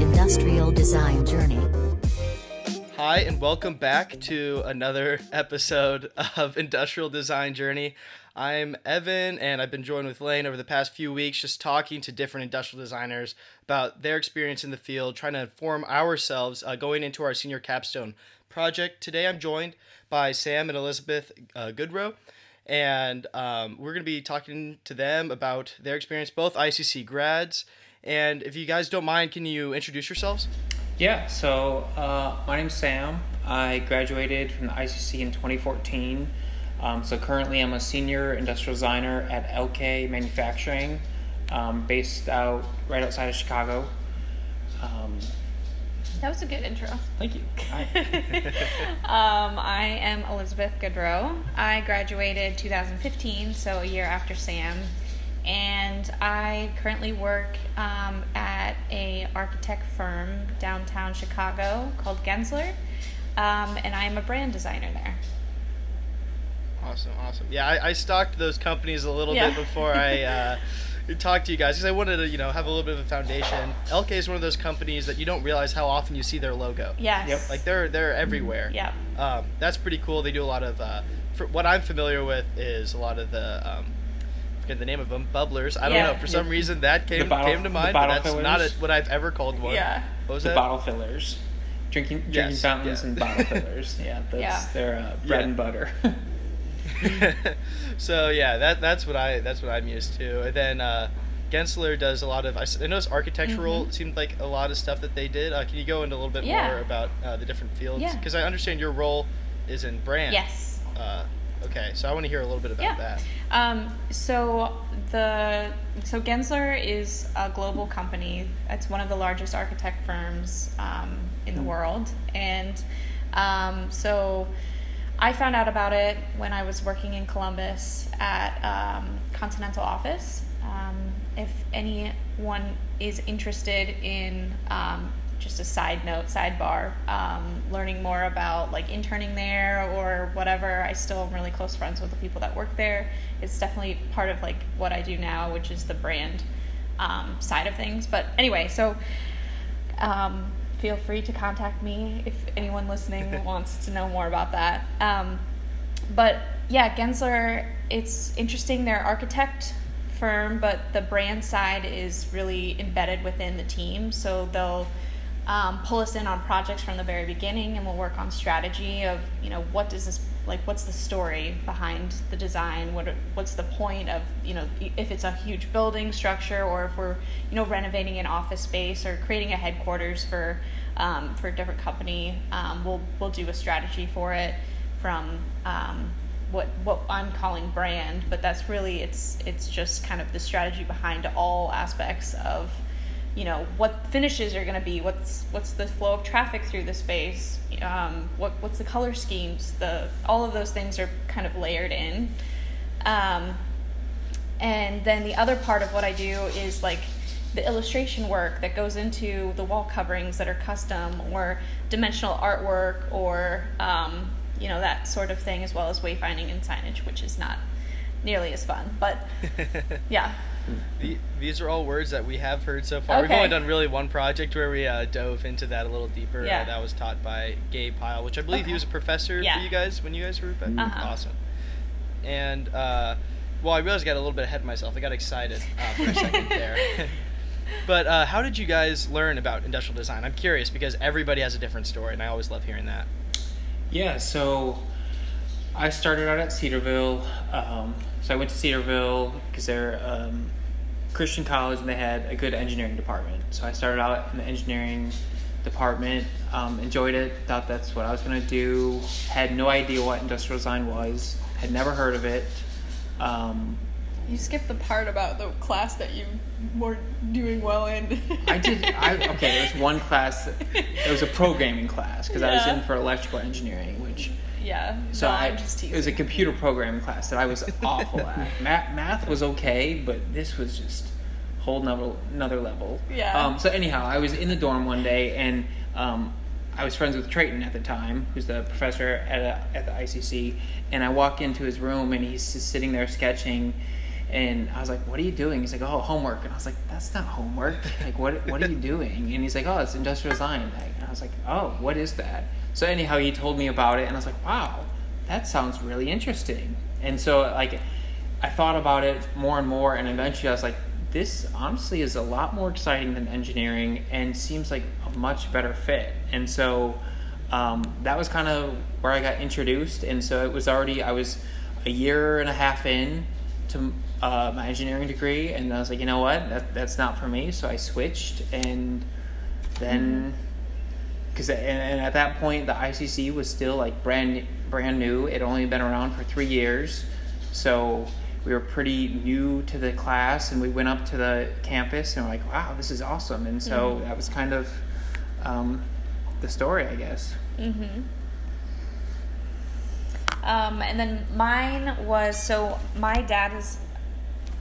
Industrial Design Journey. Hi, and welcome back to another episode of Industrial Design Journey. I'm Evan, and I've been joined with Lane over the past few weeks, just talking to different industrial designers about their experience in the field, trying to inform ourselves uh, going into our senior capstone project. Today, I'm joined by Sam and Elizabeth uh, Goodrow, and um, we're going to be talking to them about their experience, both ICC grads. And if you guys don't mind, can you introduce yourselves? Yeah, so uh, my name's Sam. I graduated from the ICC in 2014. Um, so currently, I'm a senior industrial designer at Elkay Manufacturing, um, based out right outside of Chicago. That was a good intro. thank you. Hi. Um, I am Elizabeth Goodrow. I graduated 2015, so a year after Sam, and I currently work um, at a architect firm downtown Chicago called Gensler, um, and I'm a brand designer there. Awesome, awesome. Yeah, I, I stalked those companies a little Yeah. bit before I uh, talked to you guys because I wanted to, you know, have a little bit of a foundation. Elkay is one of those companies that you don't realize how often you see their logo. Yes. Yep. Like they're they're everywhere. Yep. Um, that's pretty cool. They do a lot of. Uh, for, what I'm familiar with is a lot of the. Um, forget the name of them. Bubblers. I don't Yeah. know. For some reason that came bottle- came to mind, but bottle that's not a, what I've ever called one. Yeah. What was the that? bottle fillers, drinking drinking Yes, fountains yeah. and bottle fillers. Yeah, that's Yeah. their uh, bread Yeah. and butter. so yeah, that that's what I that's what I'm used to. And then uh, Gensler does a lot of I, I noticed architectural Mhm. seemed like a lot of stuff that they did. Uh, can you go into a little bit Yeah. more about uh, the different fields? Yeah. Because I understand your role is in brand. Yes. Uh, okay, so I want to hear a little bit about Yeah. that. Um, so the so Gensler is a global company. It's one of the largest architect firms um, in the world, and um, so I found out about it when I was working in Columbus at um, Continental Office. Um, if anyone is interested in um, just a side note, sidebar, um, learning more about like interning there or whatever, I still am really close friends with the people that work there. It's definitely part of like what I do now, which is the brand um, side of things. But anyway, so um, feel free to contact me if anyone listening wants to know more about that. Um, but yeah, Gensler, it's interesting. They're architect firm, but the brand side is really embedded within the team. So they'll um, pull us in on projects from the very beginning, and we'll work on strategy of you know what does this like what's the story behind the design? What what's the point of you know if it's a huge building structure or if we're you know renovating an office space or creating a headquarters for um, for a different company um, we'll we'll do a strategy for it from um, what what I'm calling brand. But that's really it's it's just kind of the strategy behind all aspects of you know what finishes are going to be what's what's the flow of traffic through the space um, what what's the color schemes the all of those things are kind of layered in. Um, and then the other part of what I do is like the illustration work that goes into the wall coverings that are custom or dimensional artwork or um, you know that sort of thing as well as wayfinding and signage which is not nearly as fun but yeah The, these are all words that we have heard so far. We've only done really one project where we uh, dove into that a little deeper. Yeah. Uh, that was taught by Gabe Pyle, which I believe he was a professor Yeah. for you guys when you guys were back. Uh-huh. Awesome. And uh, well, I realized I got a little bit ahead of myself. I got excited uh, for a second there. but uh, how did you guys learn about industrial design? I'm curious because everybody has a different story, and I always love hearing that. Yeah, so I started out at Cedarville. Um, so I went to Cedarville because they're um, Christian college and they had a good engineering department. So I started out in the engineering department, um, enjoyed it, thought that's what I was going to do. Had no idea what industrial design was, had never heard of it. Um, you skipped the part about the class that you were doing well in I did. I, okay, there was one class. It was a programming class because I was in for electrical engineering, which yeah So no, I, I'm just it was a computer programming class that I was awful at. Math, math was okay, but this was just whole another another level. Yeah. Um, so anyhow, I was in the dorm one day and um, I was friends with Trayton at the time, who's the professor at, a, at the ICC, and I walk into his room and he's just sitting there sketching, and I was like, "What are you doing?" He's like, "Oh, homework," and I was like, "That's not homework. Like, what what are you doing?" And he's like, "Oh, it's industrial design." And I was like, "Oh, what is that?" So anyhow, he told me about it, and I was like, "Wow, that sounds really interesting." And so like, I thought about it more and more, and eventually I was like, this honestly is a lot more exciting than engineering and seems like a much better fit. And so um, that was kind of where I got introduced. And so it was already, I was a year and a half in to uh, my engineering degree. And I was like, you know what, that, that's not for me. So I switched. And then, because and, and at that point, the ICC was still like brand, brand new. It only been around for three years. So we were pretty new to the class and we went up to the campus and we're like wow this is awesome and so Mm-hmm. that was kind of um, the story i guess Mm-hmm. Um, and then mine was so my dad is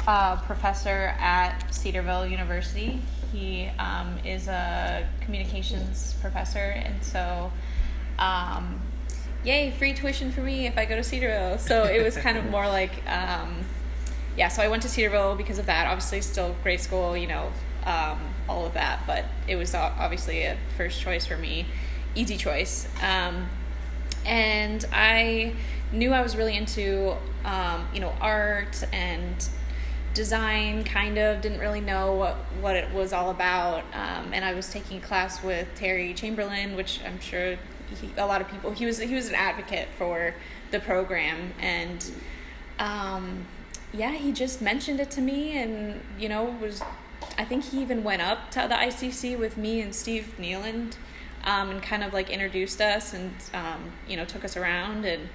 a professor at Cedarville University. He um, is a communications professor, and so, um, yay, free tuition for me if I go to Cedarville. So it was kind of more like, um, yeah. So I went to Cedarville because of that. Obviously, still great school, you know, um, all of that. But it was obviously a first choice for me, easy choice. Um, and I knew I was really into, um, you know, art and design. Kind of didn't really know what what it was all about. Um, and I was taking class with Terry Chamberlain, which I'm sure he, a lot of people. He was he was an advocate for the program, and um, yeah, he just mentioned it to me, and you know was. I think he even went up to the ICC with me and Steve Nealand um, and kind of like introduced us and um, you know took us around and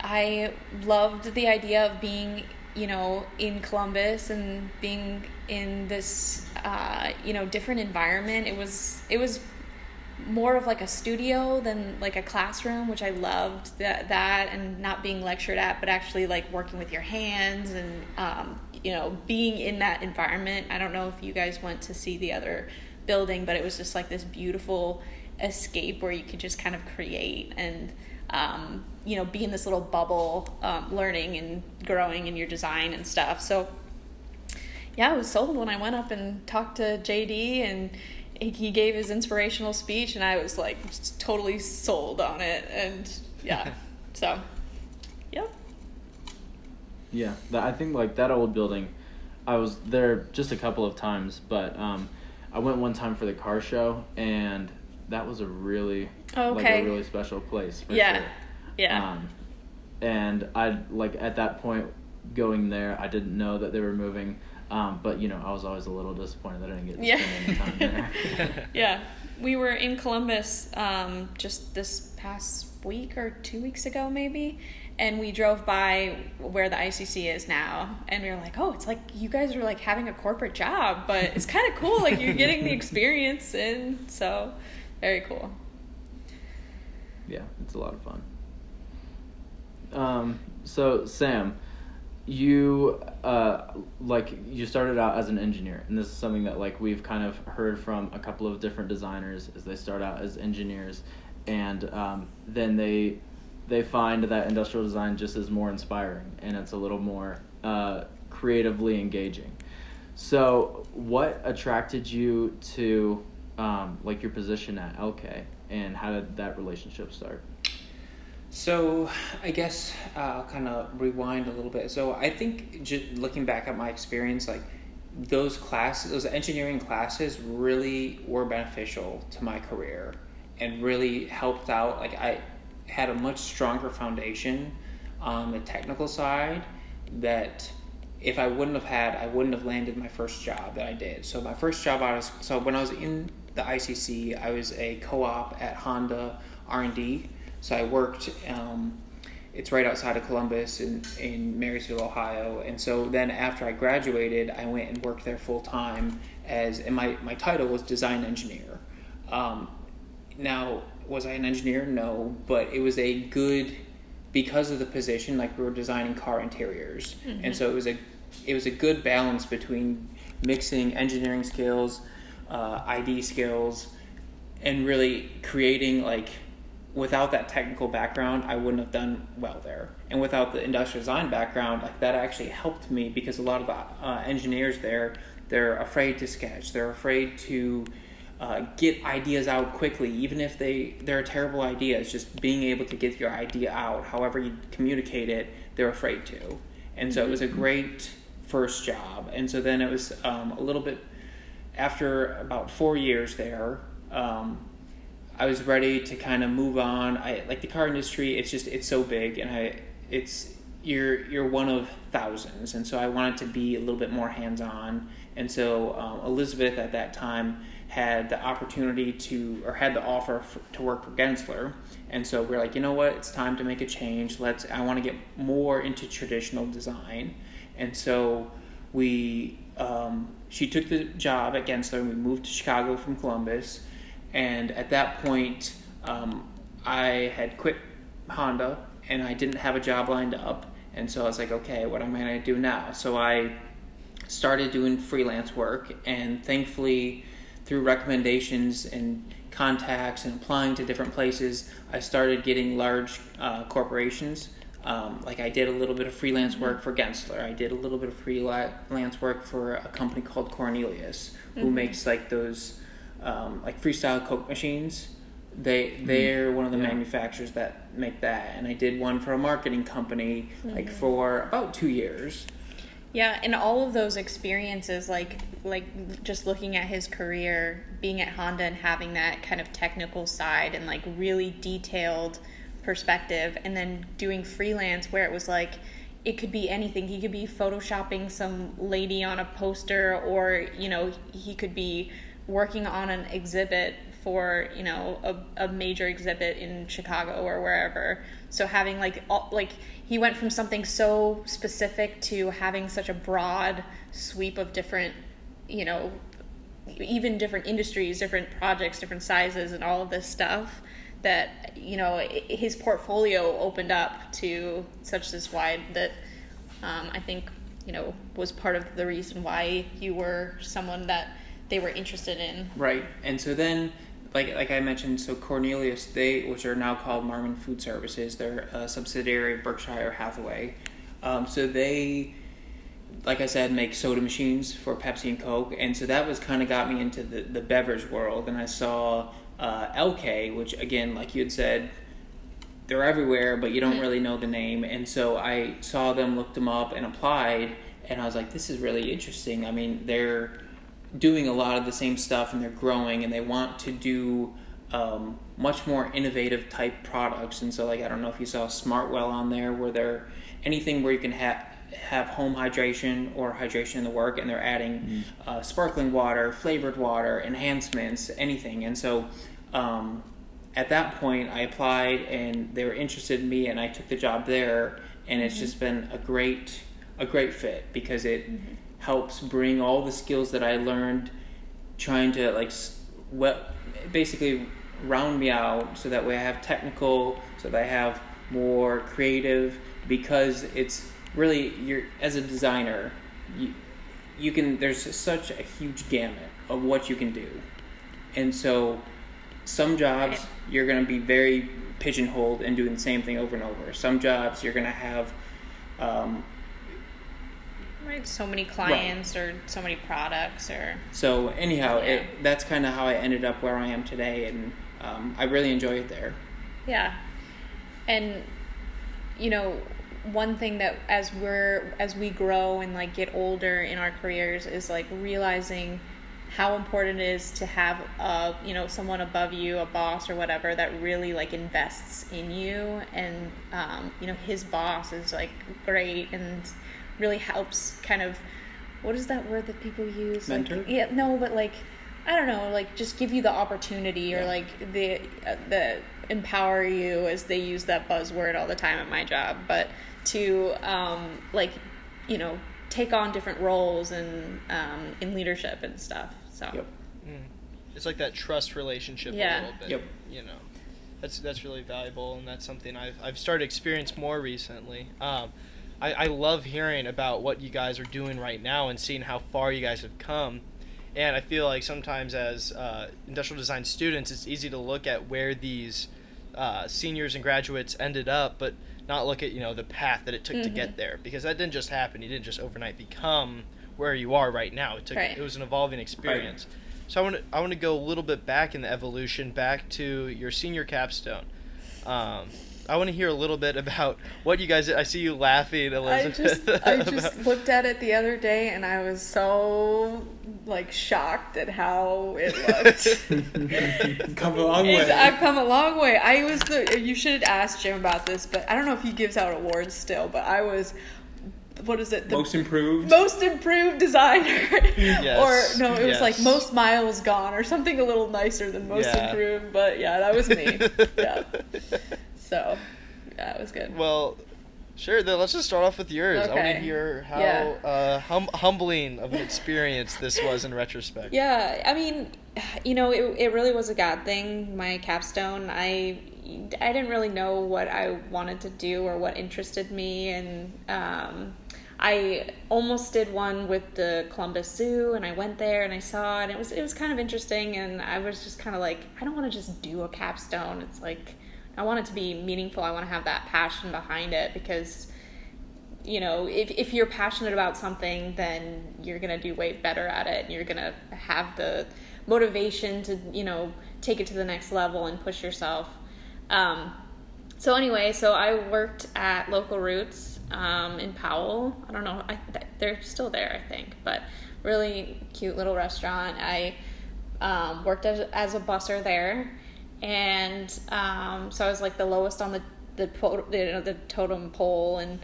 I loved the idea of being you know in Columbus and being in this uh, you know different environment it was it was more of like a studio than like a classroom which I loved that that and not being lectured at but actually like working with your hands and um, you know being in that environment. I don't know if you guys went to see the other building but it was just like this beautiful escape where you could just kind of create and um, you know be in this little bubble um, learning and growing in your design and stuff so yeah i was sold when i went up and talked to jd and he- he gave his inspirational speech and i was like totally sold on it and yeah so yep Yeah, that, I think like that old building, I was there just a couple of times, but um, I went one time for the car show, and that was a really like a really special place. For yeah sure. Yeah Um, and I like at that point going there, I didn't know that they were moving. Um, but you know, I was always a little disappointed that I didn't get to Yeah. spend any time there. yeah. We were in Columbus um, just this past week or two weeks ago, maybe. And we drove by where the ICC is now. And we were like, oh, it's like you guys are like having a corporate job, but it's kind of cool. Like you're getting the experience. And so, very cool. yeah, it's a lot of fun. Um, so Sam, you uh, like you started out as an engineer, and this is something that like we've kind of heard from a couple of different designers as they start out as engineers, and um, then they they find that industrial design just is more inspiring and it's a little more uh, creatively engaging. So, what attracted you to um, like your position at Elkay, and how did that relationship start? So I guess uh, I'll kind of rewind a little bit. So I think just looking back at my experience, like those classes, those engineering classes, really were beneficial to my career and really helped out. Like I had a much stronger foundation on the technical side that if I wouldn't have had, I wouldn't have landed my first job that I did. So my first job I was so when I was in the ICC, I was a co-op at Honda R and D. So I worked. Um, it's right outside of Columbus in, in Marysville, Ohio. And so then after I graduated, I went and worked there full time as, and my, my title was design engineer. Um, now, was I an engineer? No, but it was a good, because of the position, like we were designing car interiors. And so it was a, it was a good balance between mixing engineering skills, uh, ID skills, and really creating like without that technical background i wouldn't have done well there. And without the industrial design background like that actually helped me because a lot of the uh, engineers there they're afraid to sketch. They're afraid to uh, get ideas out quickly even if they they're terrible ideas just being able to get your idea out however you communicate it they're afraid to. And so it was a great first job. And so then it was um, a little bit after about four years there um, I was ready to kind of move on. I like the car industry. It's just it's so big, and I it's you're you're one of thousands, and so I wanted to be a little bit more hands on. And so um, Elizabeth at that time had the opportunity to or had the offer for, to work for Gensler, and so we're like, you know what, it's time to make a change. Let's I want to get more into traditional design, and so we um, she took the job at Gensler. and We moved to Chicago from Columbus and at that point, um, I had quit Honda and I didn't have a job lined up. And so I was like, okay, what am I going to do now? So I started doing freelance work, and thankfully, through recommendations and contacts and applying to different places, I started getting large uh, corporations. Um, like I did a little bit of freelance work for Gensler. I did a little bit of freelance work for a company called Cornelius, who Mhm. makes like those um, like freestyle Coke machines. They they're one of the Yeah. manufacturers that make that, and I did one for a marketing company like for about two years. Yeah, and all of those experiences, like like just looking at his career, being at Honda and having that kind of technical side and like really detailed perspective, and then doing freelance where it was like it could be anything. He could be photoshopping some lady on a poster, or you know, he could be working on an exhibit for you know a, a major exhibit in Chicago or wherever. So having like all, like he went from something so specific to having such a broad sweep of different you know even different industries, different projects, different sizes, and all of this stuff that you know his portfolio opened up to such this wide that um, I think you know was part of the reason why you were someone that they were interested in. Right, and so then, like like I mentioned, so Cornelius, they which are now called Marmon Food Services, they're a subsidiary of Berkshire Hathaway. Um, so they, like I said, make soda machines for Pepsi and Coke, and so that was kind of got me into the the beverage world, and I saw uh, Elkay, which again, like you had said, they're everywhere, but you don't really know the name. And so I saw them, looked them up, and applied. And I was like, this is really interesting. I mean, they're doing a lot of the same stuff and they're growing and they want to do um, much more innovative type products. And so, like, I don't know if you saw Smartwell on there where they're anything where you can have have home hydration or hydration in the work and they're adding uh, sparkling water flavored water enhancements anything. And so um, at that point i applied and they were interested in me and i took the job there and it's just been a great a great fit because it helps bring all the skills that i learned trying to like basically round me out so that way i have technical so that i have more creative because it's really you're as a designer you, you can there's such a huge gamut of what you can do. And so some jobs you're going to be very pigeonholed and doing the same thing over and over. Some jobs you're going to have um, Right, so many clients or so many products or so anyhow Yeah. it, that's kind of how i ended up where i am today and um, i really enjoy it there Yeah. And you know, one thing that as we're as we grow and like get older in our careers is like realizing how important it is to have a you know someone above you a boss or whatever that really like invests in you and um, you know his boss is like great and really helps kind of what is that word that people use Like, Mentor? yeah no but like I don't know, like just give you the opportunity or Yeah. like the uh, the empower you as they use that buzzword all the time at my job, but to um, like you know take on different roles and um, in leadership and stuff. So yep It's like that trust relationship Yeah. a little bit. Yep. You know, that's that's really valuable, and that's something I've I've started to experience more recently. Um, I, I love hearing about what you guys are doing right now and seeing how far you guys have come. And I feel like sometimes as uh, industrial design students, it's easy to look at where these uh, seniors and graduates ended up, but not look at you know the path that it took to Mm-hmm. get there because that didn't just happen. You didn't just overnight become where you are right now. It took Right. it was an evolving experience. So I want to I want to go a little bit back in the evolution, back to your senior capstone. Um, I want to hear a little bit about what you guys. I see you laughing, I Elizabeth. just I just about- looked at it the other day and I was so like shocked at how it looked. Come a long way. I've come a long way. I was the you should ask Jim about this, but I don't know if he gives out awards still, but I was what is it? The Most improved. most improved designer. Yes, or no, it was like most miles gone or something a little nicer than most Yeah. improved, but yeah, that was me. yeah. So, yeah, it was good. Well, sure. Then let's just start off with yours. Okay. I want to hear how Yeah. uh, hum- humbling of an experience this was in retrospect. Yeah, I mean, you know, it, it really was a God thing, my capstone. I I didn't really know what I wanted to do or what interested me, and um, I almost did one with the Columbus Zoo, and I went there and I saw it, and it was it was kind of interesting, and I was just kind of like, I don't want to just do a capstone. It's like I want it to be meaningful. I want to have that passion behind it because you know, if, if you're passionate about something, then you're going to do way better at it. And you're going to have the motivation to, you know, take it to the next level and push yourself. Um, so, anyway, so I worked at Local Roots um, in Powell. I don't know, I, they're still there, I think, but really cute little restaurant. I um, worked as, as a busser there. And um, so I was like the lowest on the, the, you know, the totem pole. And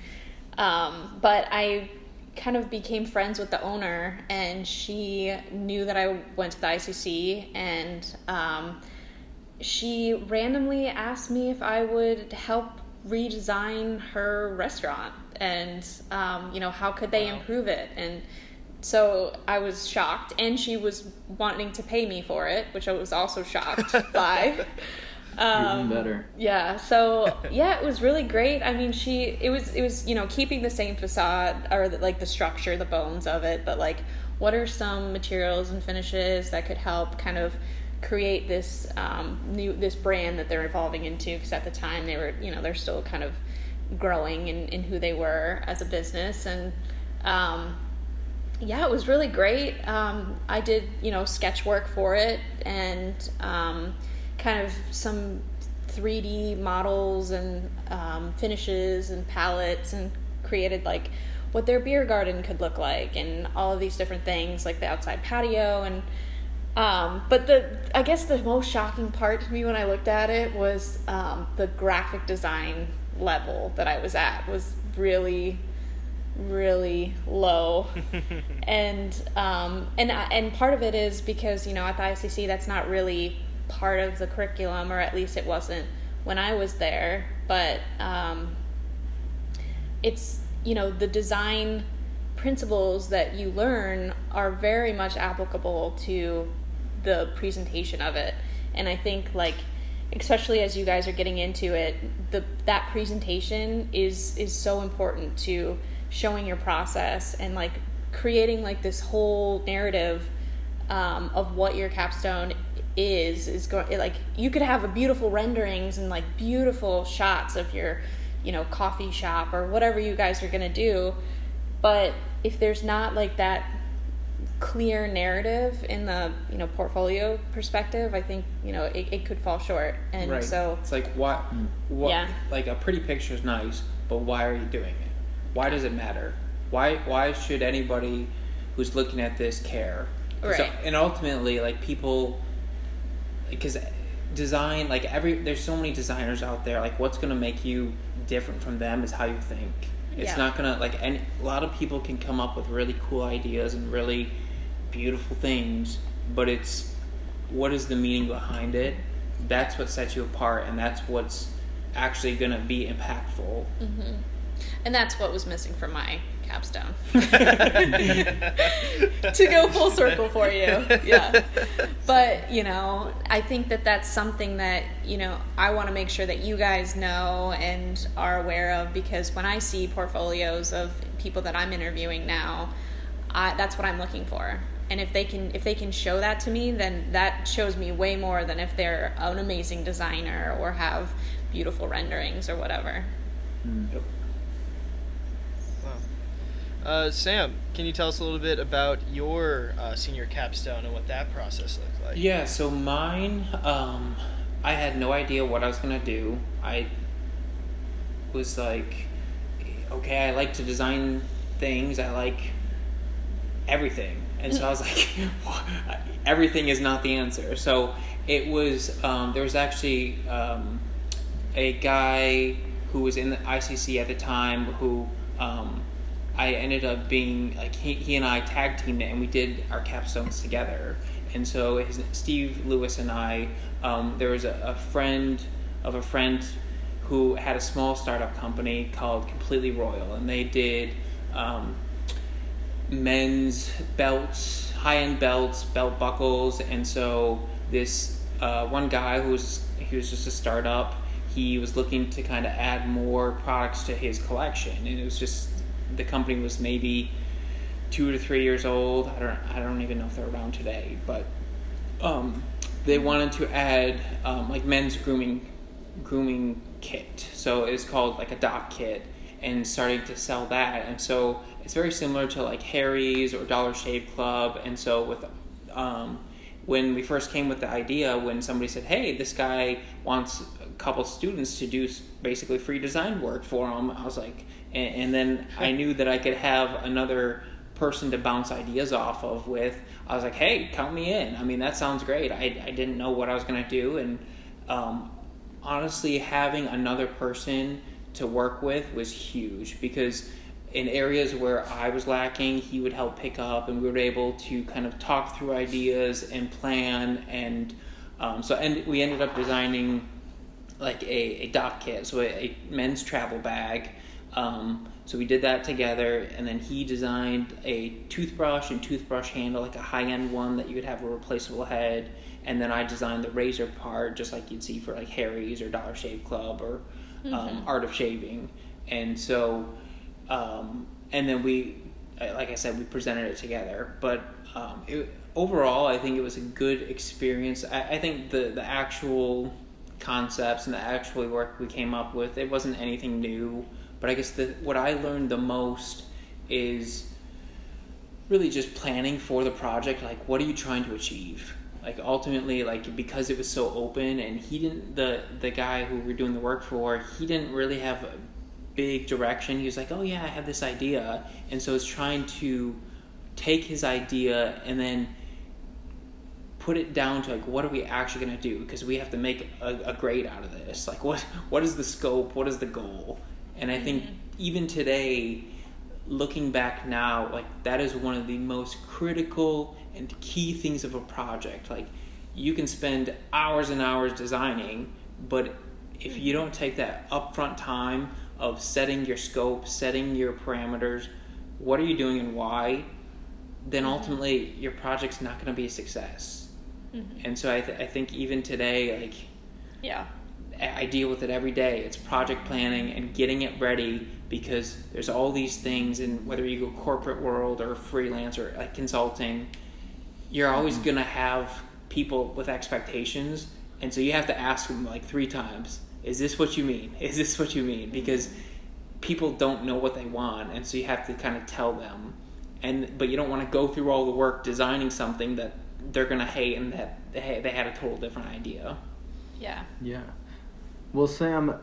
um, but I kind of became friends with the owner, and she knew that I went to the ICC, and um, she randomly asked me if I would help redesign her restaurant, and um, you know how could they improve it, and so I was shocked, and she was wanting to pay me for it, which I was also shocked by. Um, Even better. yeah so yeah it was really great i mean she it was it was you know keeping the same facade or the, like the structure the bones of it but like what are some materials and finishes that could help kind of create this um, new this brand that they're evolving into because at the time they were you know they're still kind of growing in, in who they were as a business and um, yeah, it was really great. Um, I did, you know, sketch work for it and um, kind of some 3D models and um, finishes and palettes and created like what their beer garden could look like and all of these different things, like the outside patio and. Um, but the I guess the most shocking part to me when I looked at it was um, the graphic design level that I was at was really really low. And um, and and part of it is because you know at the ICC that's not really part of the curriculum or at least it wasn't when I was there. But um, it's you know the design principles that you learn are very much applicable to the presentation of it. And i think like especially as you guys are getting into it the that presentation is is so important to showing your process and like creating like this whole narrative um, of what your capstone is is going like you could have a beautiful renderings and like beautiful shots of your you know coffee shop or whatever you guys are going to do but if there's not like that clear narrative in the you know portfolio perspective i think you know it, it could fall short and right. so it's like what, what? Yeah. Like a pretty picture is nice, but why are you doing it? Why does it matter? Why why should anybody who's looking at this care? Right. and ultimately, like people, because design, like every there's so many designers out there. Like, what's gonna make you different from them is how you think. It's Yeah. not gonna like any. A lot of people can come up with really cool ideas and really beautiful things, but it's what is the meaning behind it? That's what sets you apart, and that's what's actually gonna be impactful. Mm-hmm. And that's what was missing from my capstone. To go full circle for you. Yeah. But you know i think that that's something that you know i want to make sure that you guys know and are aware of because when i see portfolios of people that i'm interviewing now I, that's what i'm looking for. And if they can if they can show that to me then that shows me way more than if they're an amazing designer or have beautiful renderings or whatever. Mm. Yep. Uh, Sam, can you tell us a little bit about your uh, senior capstone and what that process looked like? Yeah, so mine, um, I had no idea what I was gonna do. I was like, okay, I like to design things. I like everything, and so I was like, everything is not the answer. So it was. Um, there was actually um, a guy who was in the ICC at the time who. I ended up being like he, he and I tag teamed it and we did our capstones together. And so his, Steve Lewis and I, um, there was a, a friend of a friend who had a small startup company called Completely Royal, and they did um, men's belts, high end belts, belt buckles, and so this uh, one guy who was he was just a startup. He was looking to kind of add more products to his collection, and it was just the company was maybe two to three years old. I don't I don't even know if they're around today, but um, they wanted to add um, like men's grooming grooming kit. So it's called like a dopp kit, and starting to sell that. And so it's very similar to like Harry's or Dollar Shave Club. And so with um, when we first came with the idea, when somebody said, "Hey, this guy wants a couple students to do basically free design work for him," I was like, and, and then I knew that I could have another person to bounce ideas off of with. I was like, "Hey, count me in." I mean, that sounds great. I I didn't know what I was gonna do, and um, honestly, having another person to work with was huge because in areas where I was lacking, he would help pick up, and we were able to kind of talk through ideas and plan. And um, so, and we ended up designing like a, a dopp kit, so a, a men's travel bag. Um, so we did that together, and then he designed a toothbrush and toothbrush handle, like a high end one that you could have a replaceable head. And then I designed the razor part, just like you'd see for like Harry's or Dollar Shave Club or um, Art of Shaving. And so, um, and then we, uh, like I said, we presented it together. But um, it, overall, I think it was a good experience. I, I think the the actual concepts and the actual work we came up with, it wasn't anything new. But I guess the, what I learned the most is really just planning for the project. Like, what are you trying to achieve? Like ultimately, like because it was so open, and he didn't the the guy who we're doing the work for, he didn't really have a big direction. He was like, "Oh yeah, I have this idea," and so it's trying to take his idea and then put it down to like what are we actually going to do because we have to make a, a grade out of this like what what is the scope what is the goal and i think even today looking back now like that is one of the most critical and key things of a project. Like you can spend hours and hours designing but if you don't take that upfront time of setting your scope setting your parameters what are you doing and why then mm-hmm. ultimately your project's not going to be a success. Mm-hmm. And so I, th- I think even today like yeah I deal with it every day. It's project planning and getting it ready because there's all these things, and whether you go corporate world or freelance or like consulting, you're always mm-hmm. gonna have people with expectations, and so you have to ask them like three times: Is this what you mean? Is this what you mean? Because people don't know what they want, and so you have to kind of tell them, and but you don't want to go through all the work designing something that they're gonna hate and that they they had a total different idea. yeah Yeah. Well, Sam,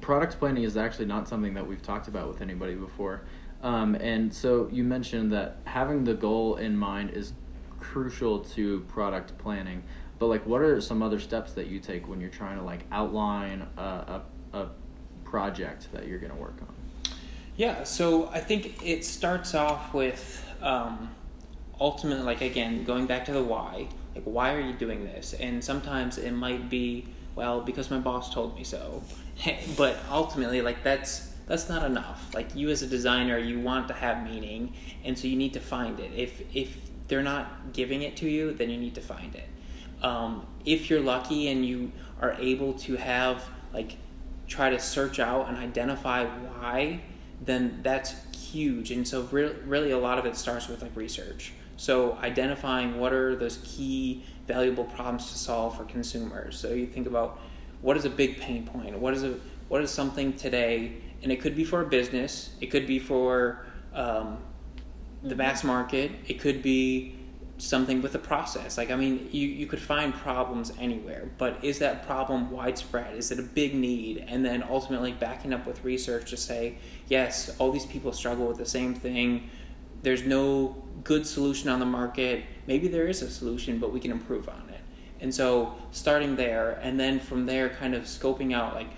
product planning is actually not something that we've talked about with anybody before. Um, and so you mentioned that having the goal in mind is crucial to product planning. But like, what are some other steps that you take when you're trying to like outline a, a, a project that you're going to work on? Yeah, so I think it starts off with um, ultimately, like again, going back to the why. Like, why are you doing this? And sometimes it might be, well, because my boss told me so. but ultimately, like that's that's not enough. Like you as a designer, you want to have meaning, and so you need to find it. If if they're not giving it to you, then you need to find it. Um, if you're lucky and you are able to have like try to search out and identify why, then that's huge. And so re- really a lot of it starts with like research. So identifying what are those key valuable problems to solve for consumers. So you think about what is a big pain point? What is a what is something today? And it could be for a business. It could be for um, the mass market. It could be something with a process. Like I mean, you, you could find problems anywhere, but is that problem widespread? Is it a big need? And then ultimately backing up with research to say, yes, all these people struggle with the same thing. There's no good solution on the market. Maybe there is a solution, but we can improve on it. And so starting there, and then from there, kind of scoping out like,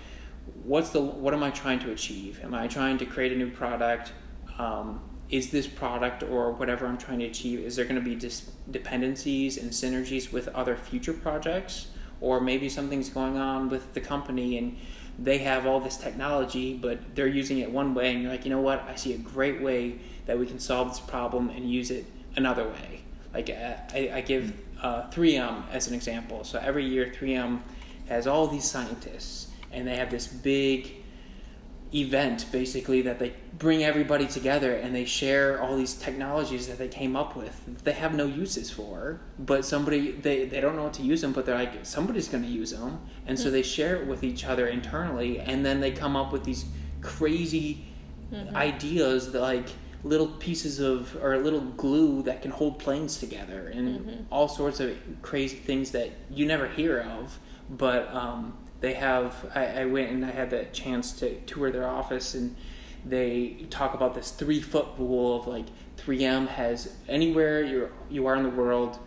what's the what am I trying to achieve? Am I trying to create a new product? Um, is this product or whatever I'm trying to achieve, is there going to be dis- dependencies and synergies with other future projects? Or maybe something's going on with the company and they have all this technology, but they're using it one way, and you're like, you know what? I see a great way that we can solve this problem and use it another way. Like, uh, I, I give uh, 3M as an example. So every year, 3M has all these scientists, and they have this big event basically that they bring everybody together and they share all these technologies that they came up with they have no uses for but somebody they, they don't know what to use them but they're like somebody's going to use them and so they share it with each other internally and then they come up with these crazy ideas that like little pieces of or little glue that can hold planes together and all sorts of crazy things that you never hear of but um, they have I, I went and i had the chance to tour their office and they talk about this three foot rule of like 3m has anywhere you're you are in the world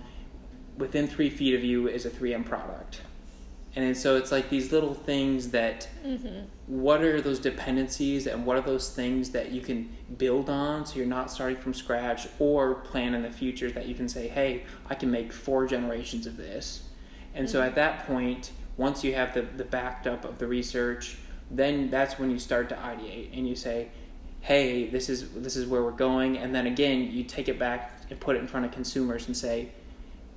within three feet of you is a 3m product. And so it's like these little things that what are those dependencies and what are those things that you can build on so you're not starting from scratch or plan in the future that you can say hey i can make four generations of this. And so mm-hmm. at that point once you have the, the backed up of the research then that's when you start to ideate and you say hey this is this is where we're going. And then again you take it back and put it in front of consumers and say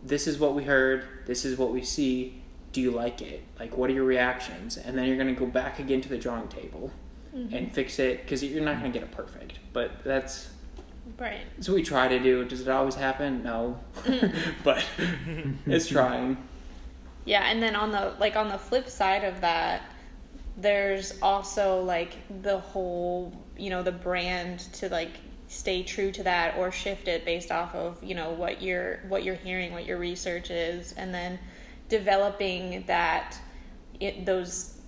this is what we heard. This is what we see do you like it? Like what are your reactions? And then you're going to go back again to the drawing table mm-hmm. and fix it because you're not going to get it perfect but that's Right. that's what we try to do. Does it always happen? No. Mm-hmm. But it's trying. Yeah, and then on the like on the flip side of that, there's also like the whole, you know, the brand to like stay true to that or shift it based off of, you know, what you're what you're hearing, what your research is, and then developing that it those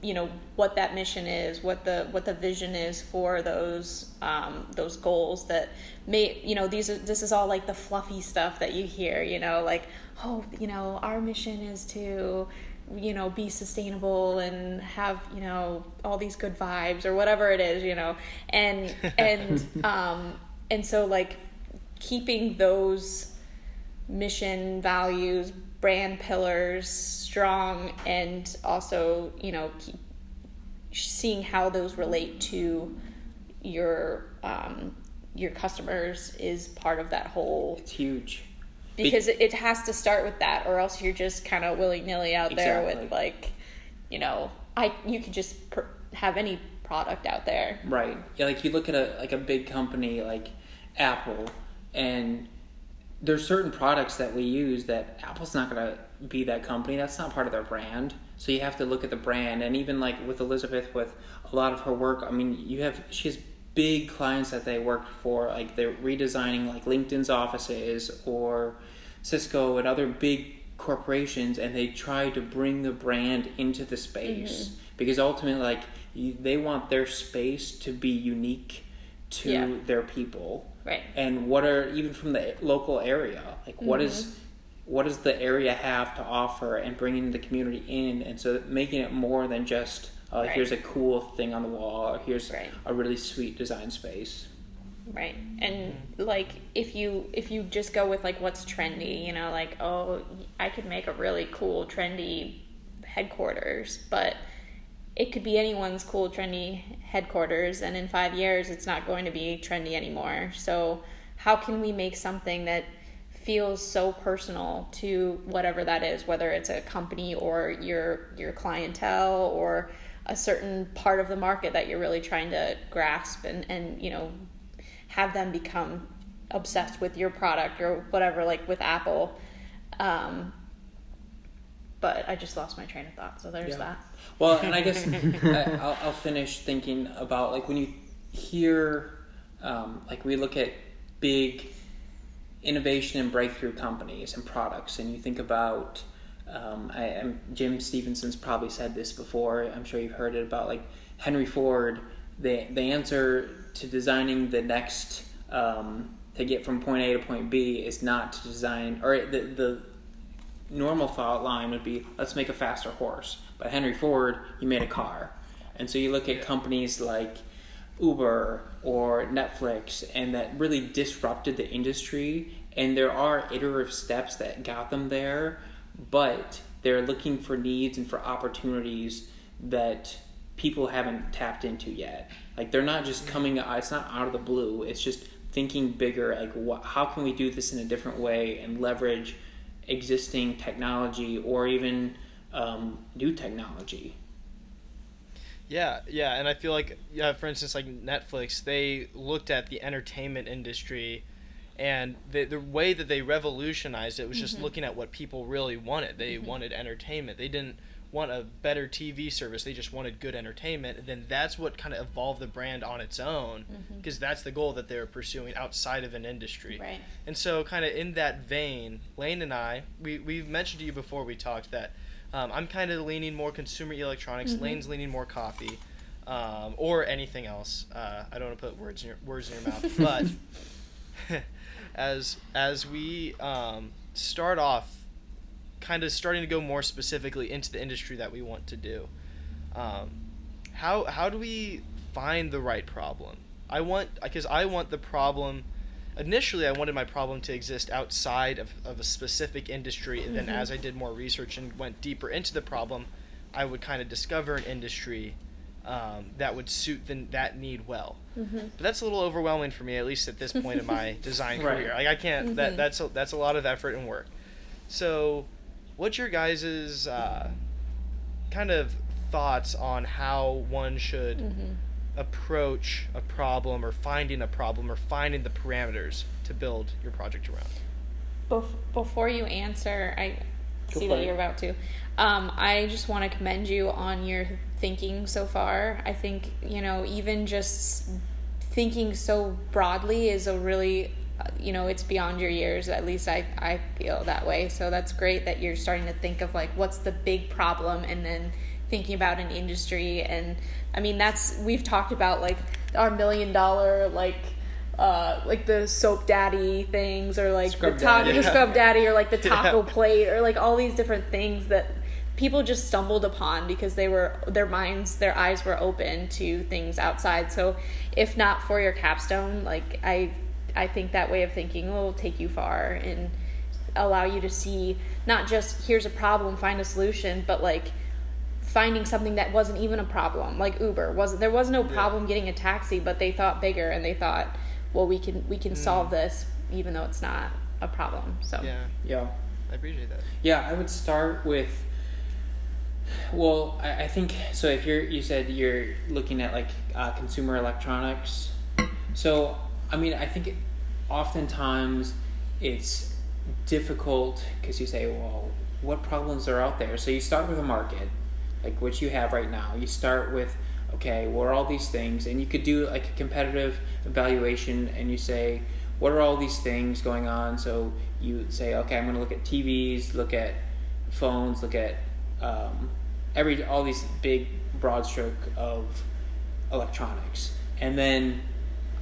you know what that mission is what the what the vision is for those um, those goals that may you know these are this is all like the fluffy stuff that you hear you know like oh you know our mission is to you know be sustainable and have you know all these good vibes or whatever it is you know. And and um and so like keeping those mission values brand pillars strong and also you know keep seeing how those relate to your um, your customers is part of that whole it's huge. Because it, it has to start with that or else you're just kind of willy-nilly out there with like you know i you could just pr- have any product out there. Right. Yeah, like you look at a like a big company like Apple, and there's certain products that we use that Apple's not gonna be that company. That's not part of their brand. So you have to look at the brand, and even like with Elizabeth, with a lot of her work. I mean, you have she has big clients that they work for, like they're redesigning like LinkedIn's offices or Cisco and other big corporations, and they try to bring the brand into the space mm-hmm. because ultimately, like you, they want their space to be unique to Yeah. their people right and what are even from the local area like what is what does the area have to offer and bringing the community in and so making it more than just uh, Right. here's a cool thing on the wall or here's Right. a really sweet design space right and like if you if you just go with like what's trendy you know like oh i could make a really cool trendy headquarters but it could be anyone's cool trendy headquarters and in five years it's not going to be trendy anymore so how can we make something that feels so personal to whatever that is whether it's a company or your your clientele or a certain part of the market that you're really trying to grasp and and you know have them become obsessed with your product or whatever, like with Apple. Um, but I just lost my train of thought, so there's Yeah. that. Well, and I guess I, I'll, I'll finish thinking about like when you hear, um, like we look at big innovation and breakthrough companies and products, and you think about, um, I, am Jim Stevenson's probably said this before. I'm sure you've heard it about like Henry Ford. The the answer to designing the next um, to get from point A to point B is not to design or the the normal thought line would be let's make a faster horse. But Henry Ford, he made a car. And so you look at companies like Uber or Netflix and that really disrupted the industry and there are iterative steps that got them there, but they're looking for needs and for opportunities that people haven't tapped into yet. Like they're not just mm-hmm. coming it's not out of the blue. It's just thinking bigger like what how can we do this in a different way and leverage existing technology or even um, new technology. Yeah, yeah, and I feel like yeah, for instance, like Netflix, they looked at the entertainment industry, and the the way that they revolutionized it was just looking at what people really wanted. They wanted entertainment. They didn't want a better TV service. They just wanted good entertainment. Then that's what kind of evolved the brand on its own, because that's the goal that they were pursuing outside of an industry. Right. And so, kind of in that vein, Lane and I, we we've mentioned to you before we talked that um, I'm kind of leaning more consumer electronics. Lane's leaning more coffee, um, or anything else. Uh, I don't want to put words in your words in your mouth, but as as we um, start off, kind of starting to go more specifically into the industry that we want to do. Um, how how do we find the right problem? I want because I want the problem. Initially, I wanted my problem to exist outside of, of a specific industry, and then as I did more research and went deeper into the problem, I would kind of discover an industry um, that would suit the, that need well. But that's a little overwhelming for me, at least at this point in my design Right. career. Like I can't. That that's a, that's a lot of effort and work. So, what's your guys' uh, kind of thoughts on how one should approach a problem or finding a problem or finding the parameters to build your project around? Bef- before you answer, I Go see for that it. you're about to. Um, I just want to commend you on your thinking so far. I think you know even just thinking so broadly is a really you know it's beyond your years. At least I, I feel that way. So that's great that you're starting to think of like what's the big problem and then thinking about an industry. And i mean that's we've talked about like our million dollar like uh, like the soap daddy things or like Scrub the taco the scrub daddy or like the taco Yeah. plate or like all these different things that people just stumbled upon because they were their minds their eyes were open to things outside. So if not for your capstone like i i think that way of thinking will take you far and allow you to see not just here's a problem find a solution but like finding something that wasn't even a problem like uber wasn't there was no problem getting a taxi but they thought bigger and they thought well we can we can solve this even though it's not a problem so Yeah, Yeah. I appreciate that. Yeah, I would start with. Well, I, I think so. If you're, you said you're looking at like uh, consumer electronics. So, I mean, I think oftentimes it's difficult because you say, well, what problems are out there? So you start with a market, like what you have right now. You start with, okay, what are all these things? And you could do like a competitive evaluation and you say, what are all these things going on? So you say, okay, I'm going to look at TVs, look at phones, look at um, every all these big broad stroke of electronics, and then,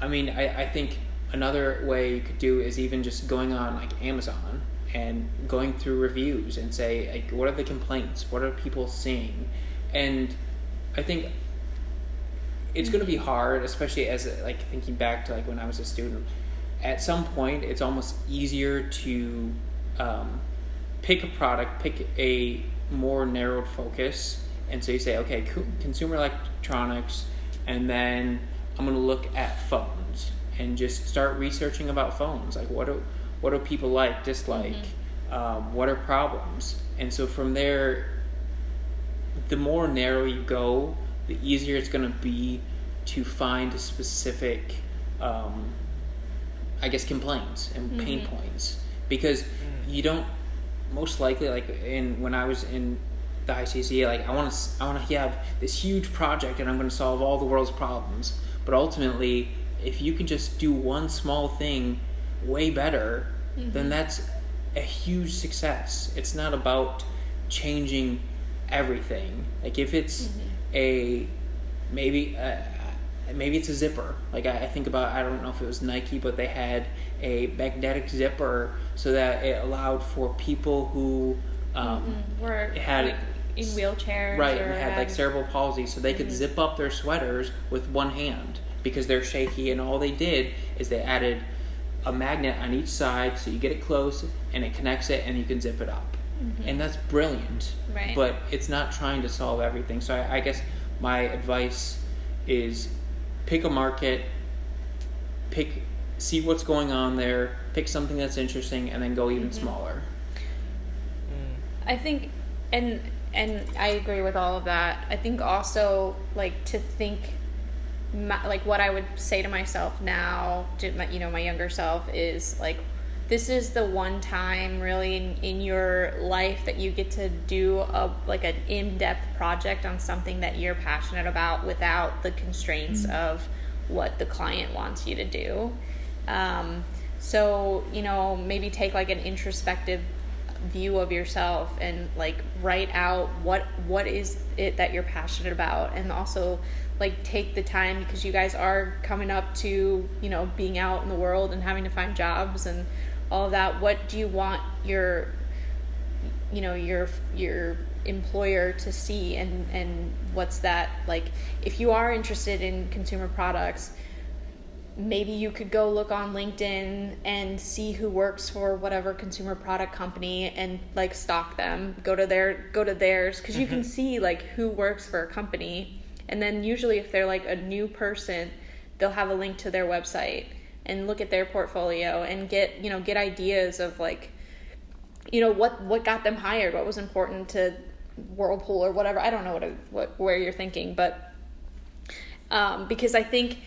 I mean, I, I think another way you could do is even just going on like Amazon and going through reviews and say like what are the complaints, what are people seeing, and I think it's going to be hard, especially as like thinking back to like when I was a student. At some point, it's almost easier to um, pick a product, pick a more narrowed focus, and so you say, okay, co- consumer electronics, and then I'm going to look at phones and just start researching about phones. Like, what do what do people like, dislike? Um, what are problems? And so from there, the more narrow you go, the easier it's going to be to find a specific um, I guess complaints and pain points because you don't most likely like in when I was in the ICC like I want to I want to have this huge project and I'm going to solve all the world's problems but ultimately if you can just do one small thing way better then that's a huge success. It's not about changing everything. Like if it's a maybe uh, maybe it's a zipper. Like I, I think about i don't know if it was nike but they had a magnetic zipper so that it allowed for people who um, We're had- like, in wheelchairs. right and had like cerebral palsy so they could mm-hmm. zip up their sweaters with one hand because they're shaky and all they did is they added a magnet on each side so you get it close and it connects it and you can zip it up. Mm-hmm. And that's brilliant Right. but it's not trying to solve everything so I, I guess my advice is pick a market pick see what's going on there pick something that's interesting and then go even mm-hmm. smaller. Mm. I think, and and I agree with all of that. I think also like to think, my, like what I would say to myself now, to my, you know, my younger self is like, this is the one time really in, in your life that you get to do a like an in depth project on something that you're passionate about without the constraints of what the client wants you to do. Um, so you know, maybe take like an introspective view of yourself and like write out what what is it that you're passionate about. And also like take the time because you guys are coming up to you know being out in the world and having to find jobs and all of that. What do you want your you know your your employer to see and and what's that like if you are interested in consumer products maybe you could go look on LinkedIn and see who works for whatever consumer product company and like stalk them. Go to their go to theirs because you can see like who works for a company. And then usually if they're like a new person, they'll have a link to their website and look at their portfolio and get, you know, get ideas of like you know what what got them hired, what was important to Whirlpool or whatever. I don't know what what where you're thinking, but um, because I think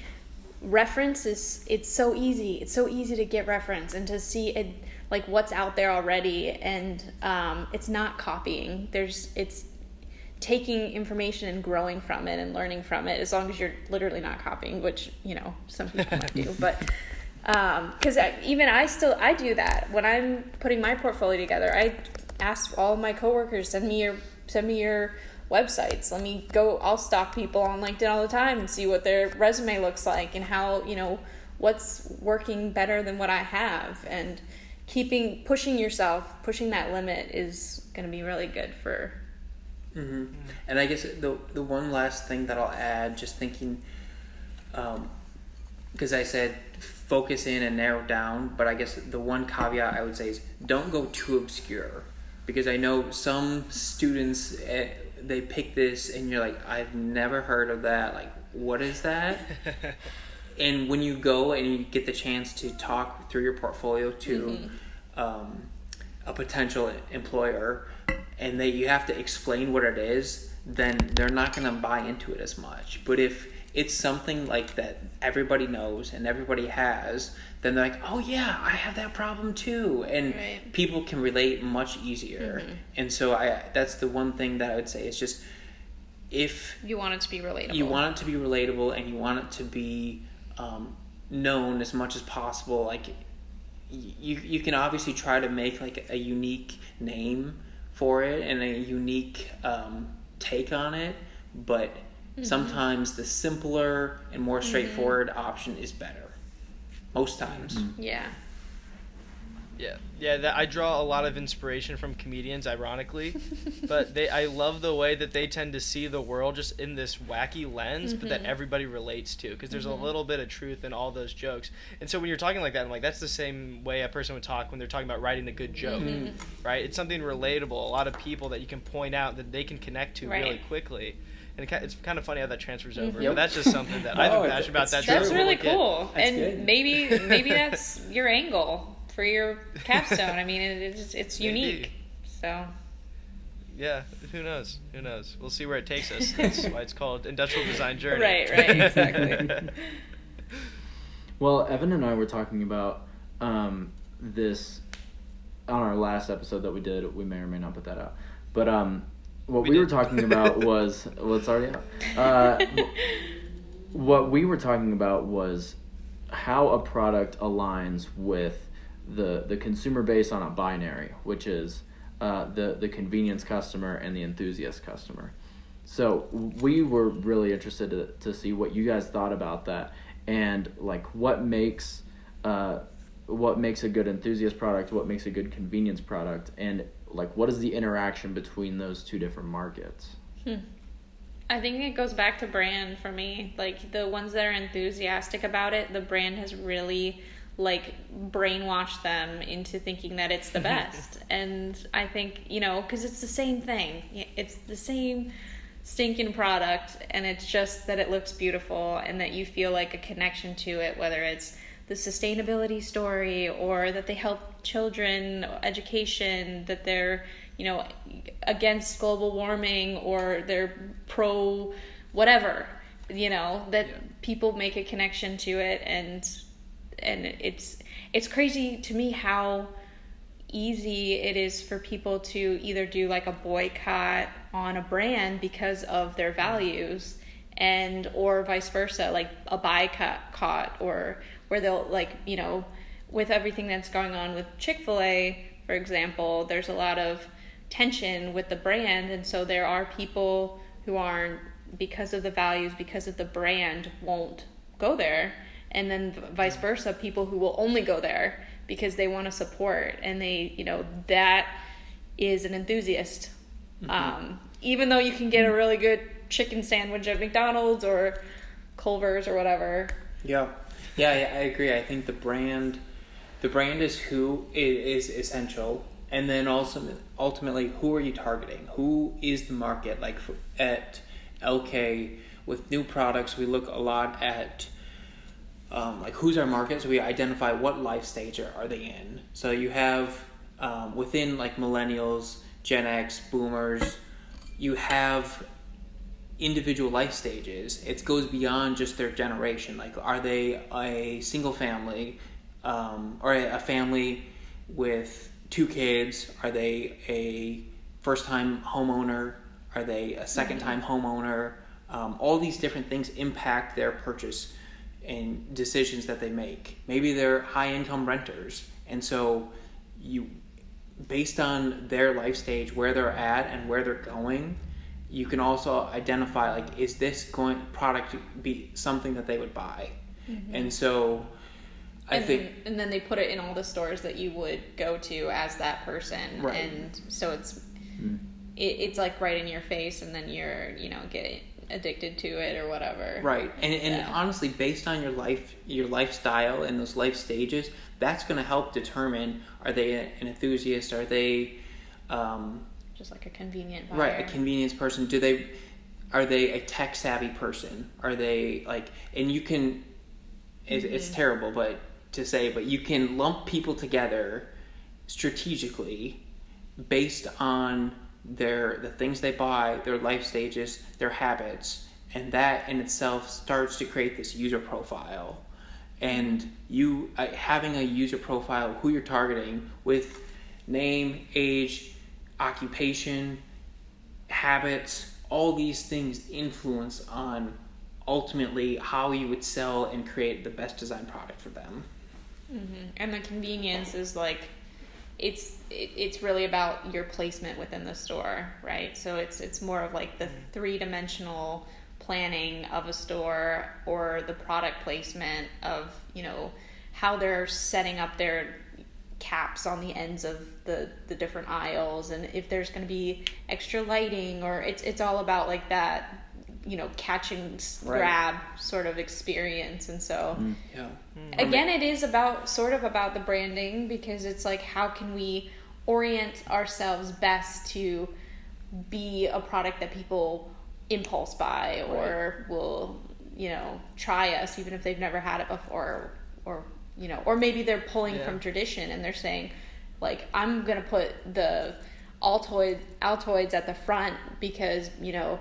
reference is it's so easy it's so easy to get reference and to see it like what's out there already and um, it's not copying. There's it's taking information and growing from it and learning from it as long as you're literally not copying which you know some people might do but um, because even i still i do that. When i'm putting my portfolio together i ask all my coworkers send me your send me your websites. Let me go i'll stalk people on linkedin all the time and see what their resume looks like and how you know what's working better than what i have. And keeping pushing yourself pushing that limit is going to be really good for hmm And I guess the the one last thing that I'll add, just thinking, because I said focus in and narrow down, but I guess the one caveat I would say is don't go too obscure, because I know some students eh, they pick this and you're like I've never heard of that. Like what is that? and when you go and you get the chance to talk through your portfolio to um, a potential employer and that you have to explain what it is then they're not going to buy into it as much but if it's something like that everybody knows and everybody has then they're like oh yeah i have that problem too. And Right. people can relate much easier. And so i that's the one thing that i would say is just if you want it to be relatable. You want it to be relatable and you want it to be um, known as much as possible like you, you can obviously try to make like a unique name for it and a unique um, take on it but Mm-hmm. sometimes the simpler and more mm-hmm. straightforward option is better most times mm-hmm. yeah Yeah, yeah. That I draw a lot of inspiration from comedians, ironically, but they I love the way that they tend to see the world just in this wacky lens, but that everybody relates to, because there's a little bit of truth in all those jokes. And so when you're talking like that, I'm like, that's the same way a person would talk when they're talking about writing a good joke, right? It's something relatable. A lot of people that you can point out that they can connect to really quickly. And it, it's kind of funny how that transfers over, Yep. but that's just something that I've No, been it's- passionate about. it's That true. That's really a little kid. cool, That's and good. maybe maybe that's your angle for your capstone. I mean, it's it's Maybe. unique. So Yeah, who knows? Who knows? We'll see where it takes us. That's why it's called Industrial Design Journey. Right, right, exactly. Well, Evan and I were talking about um, this on our last episode that we did. We may or may not put that out. But um, what We we, were talking about was well, it's already out. Uh, what we were talking about was how a product aligns with the the consumer base on a binary, which is uh, the the convenience customer and the enthusiast customer. So we were really interested to, to see what you guys thought about that and like what makes uh, what makes a good enthusiast product, what makes a good convenience product, and like what is the interaction between those two different markets. Hmm. I think it goes back to brand for me. Like the ones that are enthusiastic about it, the brand has really like brainwashed them into thinking that it's the mm-hmm. best. and I think, you know, cuz it's the same thing. It's the same stinking product and it's just that it looks beautiful and that you feel like a connection to it whether it's the sustainability story or that they help children education that they're you know against global warming or they're pro whatever you know that Yeah. people make a connection to it and and it's it's crazy to me how easy it is for people to either do like a boycott on a brand because of their values and or vice versa like a boycott or where they'll like you know with everything that's going on with Chick-fil-A for example there's a lot of tension with the brand and so there are people who aren't because of the values because of the brand won't go there. And then vice versa people who will only go there because they want to support and they you know that is an enthusiast. Um, even though you can get a really good chicken sandwich at mcdonald's or culver's or whatever Yeah, yeah, I I agree. I think the brand, the brand is who i- is essential, and then also ultimately, who are you targeting? Who is the market? Like for, at Elkay with new products, we look a lot at um, like who's our market. So we identify what life stage are, are they in. So you have um, within like millennials, Gen X, Boomers, you have individual life stages. It goes beyond just their generation. Like, are they a single family, um, or a, family with two kids? Are they a first-time homeowner? Are they a second-time homeowner? Um, all these different things impact their purchase and decisions that they make. Maybe they're high-income renters, and so you, based on their life stage, where they're at, and where they're going you can also identify like is this going product be something that they would buy? And so i and think and then they put it in all the stores that you would go to as that person Right. and so it's it, it's like right in your face and then you're you know get addicted to it or whatever. Right. And, and Yeah. honestly based on your life your lifestyle and those life stages that's going to help determine are they an enthusiast? Are they um, just like a convenient buyer. right a convenience person. Do they are they a tech savvy person? Are they like and you can it, it's terrible but to say but you can lump people together strategically based on their the things they buy their life stages their habits and that in itself starts to create this user profile. And you uh, having a user profile who you're targeting with name age occupation habits all these things influence on ultimately how you would sell and create the best design product for them. Mm-hmm. And the convenience is like it's it, it's really about your placement within the store right? So it's it's more of like the mm-hmm. three-dimensional planning of a store or the product placement of you know how they're setting up their caps on the ends of the the different aisles and if there's going to be extra lighting or it's it's all about like that you know catch and s- Right. grab sort of experience and so mm. yeah. Mm. Again it is about sort of about the branding because it's like how can we orient ourselves best to be a product that people impulse buy or will you know try us even if they've never had it before or you know or maybe they're pulling Yeah. from tradition and they're saying like i'm gonna put the altoid altoids at the front because you know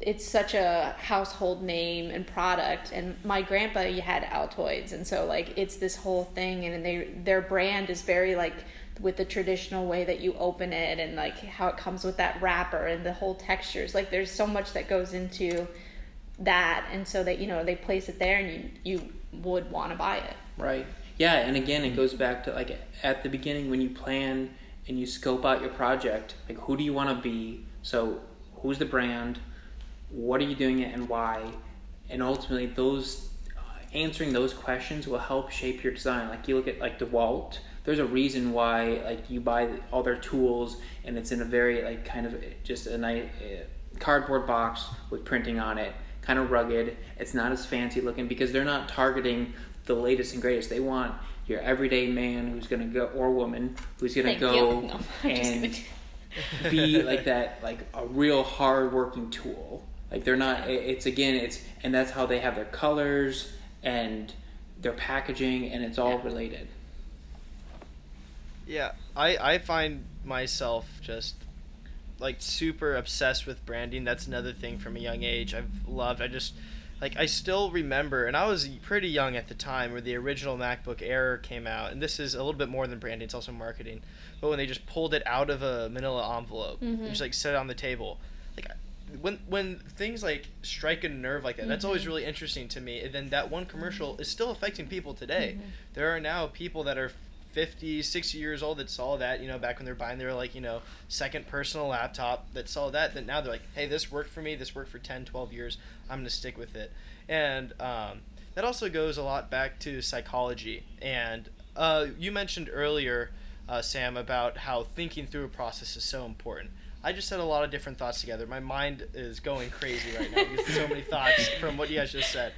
it's such a household name and product. And my grandpa you had altoids. And so like it's this whole thing. And they their brand is very like with the traditional way that you open it and like how it comes with that wrapper and the whole textures. Like there's so much that goes into that. And so that you know they place it there and you you would want to buy it Right. Yeah, and again, it goes back to like at the beginning when you plan and you scope out your project, like who do you want to be? So, who's the brand? What are you doing it and why? And ultimately, those uh, answering those questions will help shape your design. Like you look at like DeWalt, there's a reason why like you buy all their tools and it's in a very like kind of just a nice uh, cardboard box with printing on it, kind of rugged. It's not as fancy looking because they're not targeting the latest and greatest. They want your everyday man who's gonna go or woman who's gonna Thank go. No, I'm just and be like that, like a real hard working tool. Like they're not. It's again, it's and that's how they have their colors and their packaging, and it's all Yeah. related. Yeah, I I find myself just like super obsessed with branding. That's another thing from a young age. I've loved. I just like I still remember, and I was pretty young at the time where the original MacBook Air came out, and this is a little bit more than branding; it's also marketing. But when they just pulled it out of a Manila envelope and just like set it on the table, like when when things like strike a nerve like that, that's always mm-hmm. really interesting to me. And then that one commercial is still affecting people today. Mm-hmm. There are now people that are 50, 60 years old that saw that, you know, back when they're buying their like, you know, second personal laptop that saw that, that now they're like, hey, this worked for me, this worked for 10, 12 years, I'm going to stick with it. And um, that also goes a lot back to psychology. And uh, you mentioned earlier, uh, Sam, about how thinking through a process is so important. I just said a lot of different thoughts together. My mind is going crazy right now because so many thoughts from what you guys just said.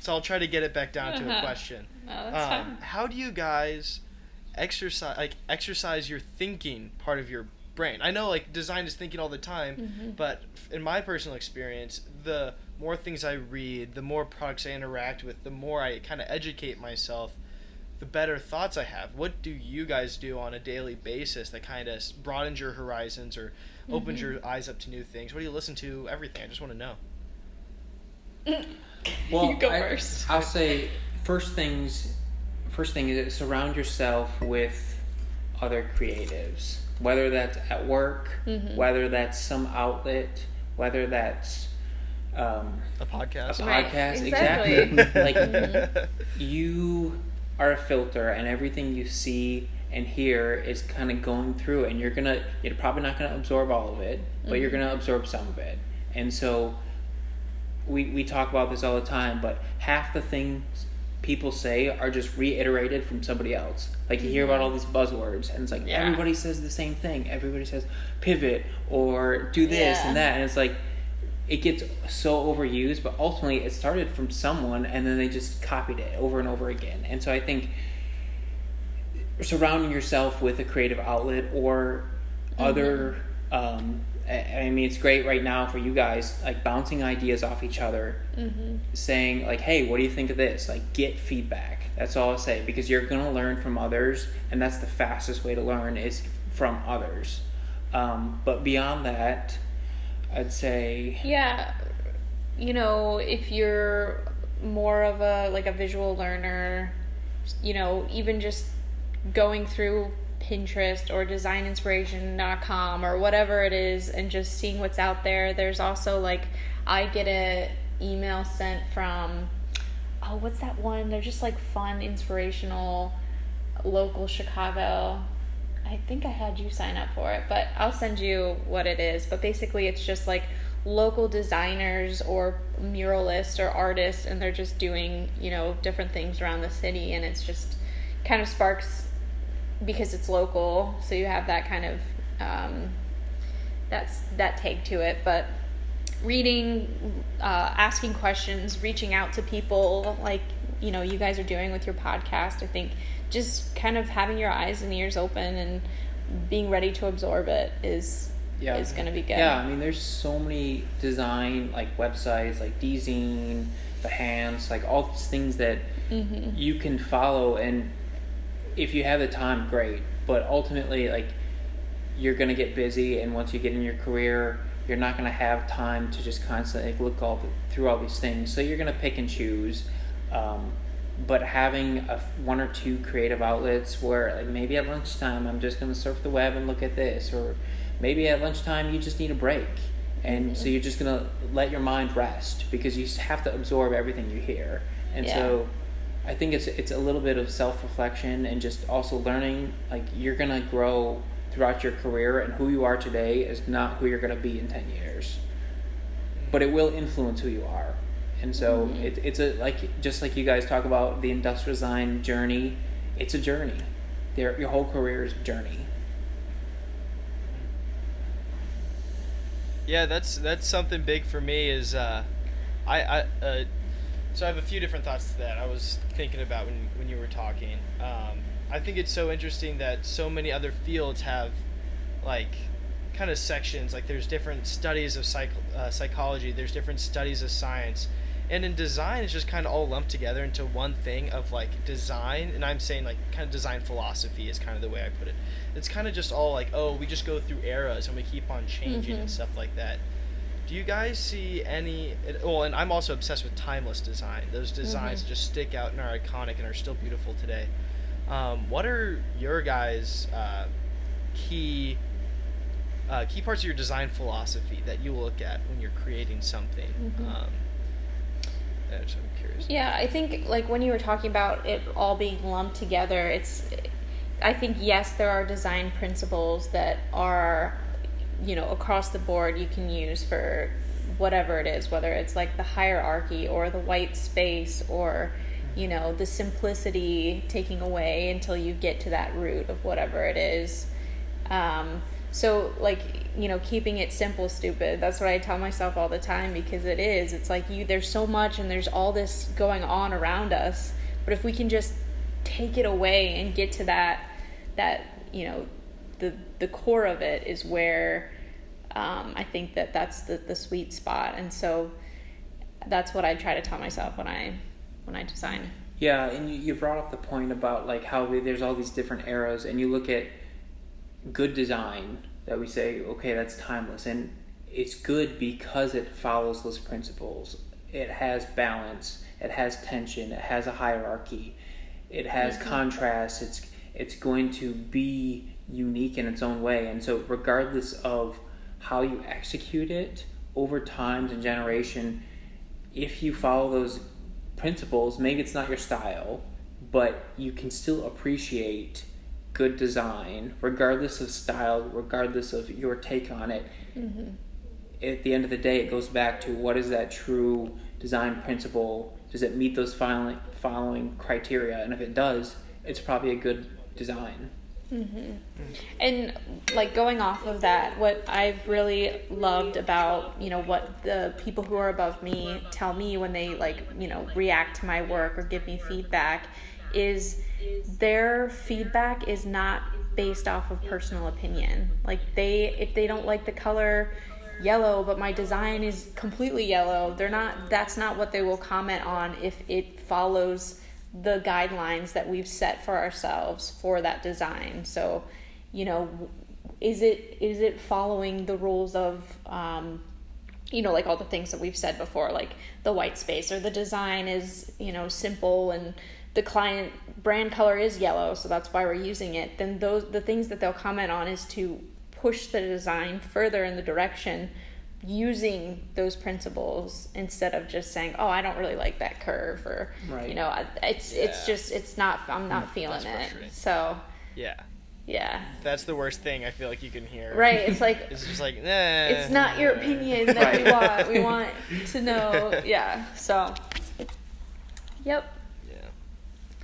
So I'll try to get it back down to a question. No, Um, how do you guys exercise like exercise your thinking part of your brain? I know like design is thinking all the time, Mm-hmm. but in my personal experience, the more things I read, the more products I interact with, the more I kind of educate myself, the better thoughts I have. What do you guys do on a daily basis that kind of broadens your horizons or opens Mm-hmm. your eyes up to new things? What do you listen to? Everything. I just want to know. Well, you go I, first. I'll say first things. First thing is it surround yourself with other creatives, whether that's at work, Mm-hmm. whether that's some outlet, whether that's um, A a podcast. Right, podcast. exactly. Exactly. like you are a filter, and everything you see and hear is kind of going through, and you're gonna. You're probably not gonna absorb all of it, but you're gonna absorb some of it, and so we, we talk about this all the time, but half the things people say are just reiterated from somebody else. Like you hear about all these buzzwords, and it's like Yeah. everybody says the same thing. Everybody says pivot or do this Yeah. and that, and it's like it gets so overused. But ultimately, it started from someone, and then they just copied it over and over again. And so I think surrounding yourself with a creative outlet or other um, I, I mean it's great right now for you guys like bouncing ideas off each other saying like hey what do you think of this? Like get feedback. That's all i'll say because you're going to learn from others and that's the fastest way to learn is from others. Um, but beyond that i'd say Yeah, you know, if you're more of a like a visual learner, you know, even just going through Pinterest or designinspiration.com or whatever it is and just seeing what's out there. There's also like I get a email sent from oh, what's that one? They're just like fun, inspirational local Chicago. I think I had you sign up for it, but I'll send you what it is. But basically, it's just like local designers or muralists or artists, and they're just doing, you know, different things around the city, and it's just kind of sparks because it's local, so you have that kind of um, that's that take to it. But reading, uh, asking questions, reaching out to people, like you know you guys are doing with your podcast. I think just kind of having your eyes and ears open and being ready to absorb it is yeah is going to be good. yeah i mean there's so many design like websites like Dezeen behance like all these things that Mm-hmm. you can follow and if you have the time great but ultimately like you're gonna get busy and once you get in your career you're not going to have time to just constantly look all the, through all these things. So you're going to pick and choose. Um, but having a, one or two creative outlets where like maybe at lunchtime I'm just going to surf the web and look at this, or maybe at lunchtime you just need a break. And so you're just going to let your mind rest because you have to absorb everything you hear. And Yeah. so I think it's it's a little bit of self reflection and just also learning like you're gonna grow throughout your career and who you are today is not who you're gonna be in ten years. But it will influence who you are. And so it, it's a like just like you guys talk about the industrial design journey, it's a journey. There your whole career is a journey. Yeah, that's that's something big for me. Is uh, I I uh, so I have a few different thoughts to that. I was thinking about when when you were talking. Um, I think it's so interesting that so many other fields have like kind of sections. Like there's different studies of psych uh, psychology. There's different studies of science. And in design, it's just kind of all lumped together into one thing of like design, and I'm saying like kind of design philosophy is kind of the way I put it. It's kind of just all like, oh, we just go through eras and we keep on changing and stuff like that. Do you guys see any? Well, and I'm also obsessed with timeless design. Those designs that just stick out and are iconic and are still beautiful today. Um, what are your guys' uh, key uh, key parts of your design philosophy that you look at when you're creating something? Um, yeah, so I'm curious. Yeah, I think like when you were talking about it all being lumped together, it's I think yes, there are design principles that are you know across the board you can use for whatever it is, whether it's like the hierarchy or the white space or you know the simplicity taking away until you get to that root of whatever it is. Um, so like you know keeping it simple stupid that's what i tell myself all the time because it is it's like you there's so much and there's all this going on around us but if we can just take it away and get to that that you know the the core of it is where um, i think that that's the the sweet spot and so that's what i try to tell myself when i when i design Yeah, and you, you brought up the point about like how we, there's all these different eras, and you look at good design that we say, okay, that's timeless, and it's good because it follows those principles. It has balance, it has tension, it has a hierarchy, it has contrast. It's it's going to be unique in its own way, and so regardless of how you execute it over times and generation, if you follow those principles, maybe it's not your style, but you can still appreciate good design, regardless of style, regardless of your take on it. Mm-hmm. At the end of the day, it goes back to what is that true design principle? Does it meet those following criteria? And if it does, it's probably a good design. Mm-hmm. And like going off of that, what I've really loved about, you know, what the people who are above me tell me when they like, you know, react to my work or give me feedback is their feedback is not based off of personal opinion. Like they if they don't like the color yellow but my design is completely yellow, they're not that's not what they will comment on if it follows the guidelines that we've set for ourselves for that design. So, you know, is it is it following the rules of um, you know, like all the things that we've said before, like the white space or the design is, you know, simple and the client brand color is yellow, so that's why we're using it. Then those the things that they'll comment on is to push the design further in the direction using those principles instead of just saying, "Oh, I don't really like that curve," or Right. you know, I- it's it's just it's not I'm not feeling That's it. So Yeah, yeah, that's the worst thing I feel like you can hear. right. It's like It's just like, nah. it's not your opinion that we want. We want to know. Yeah. So. Yep. Yeah,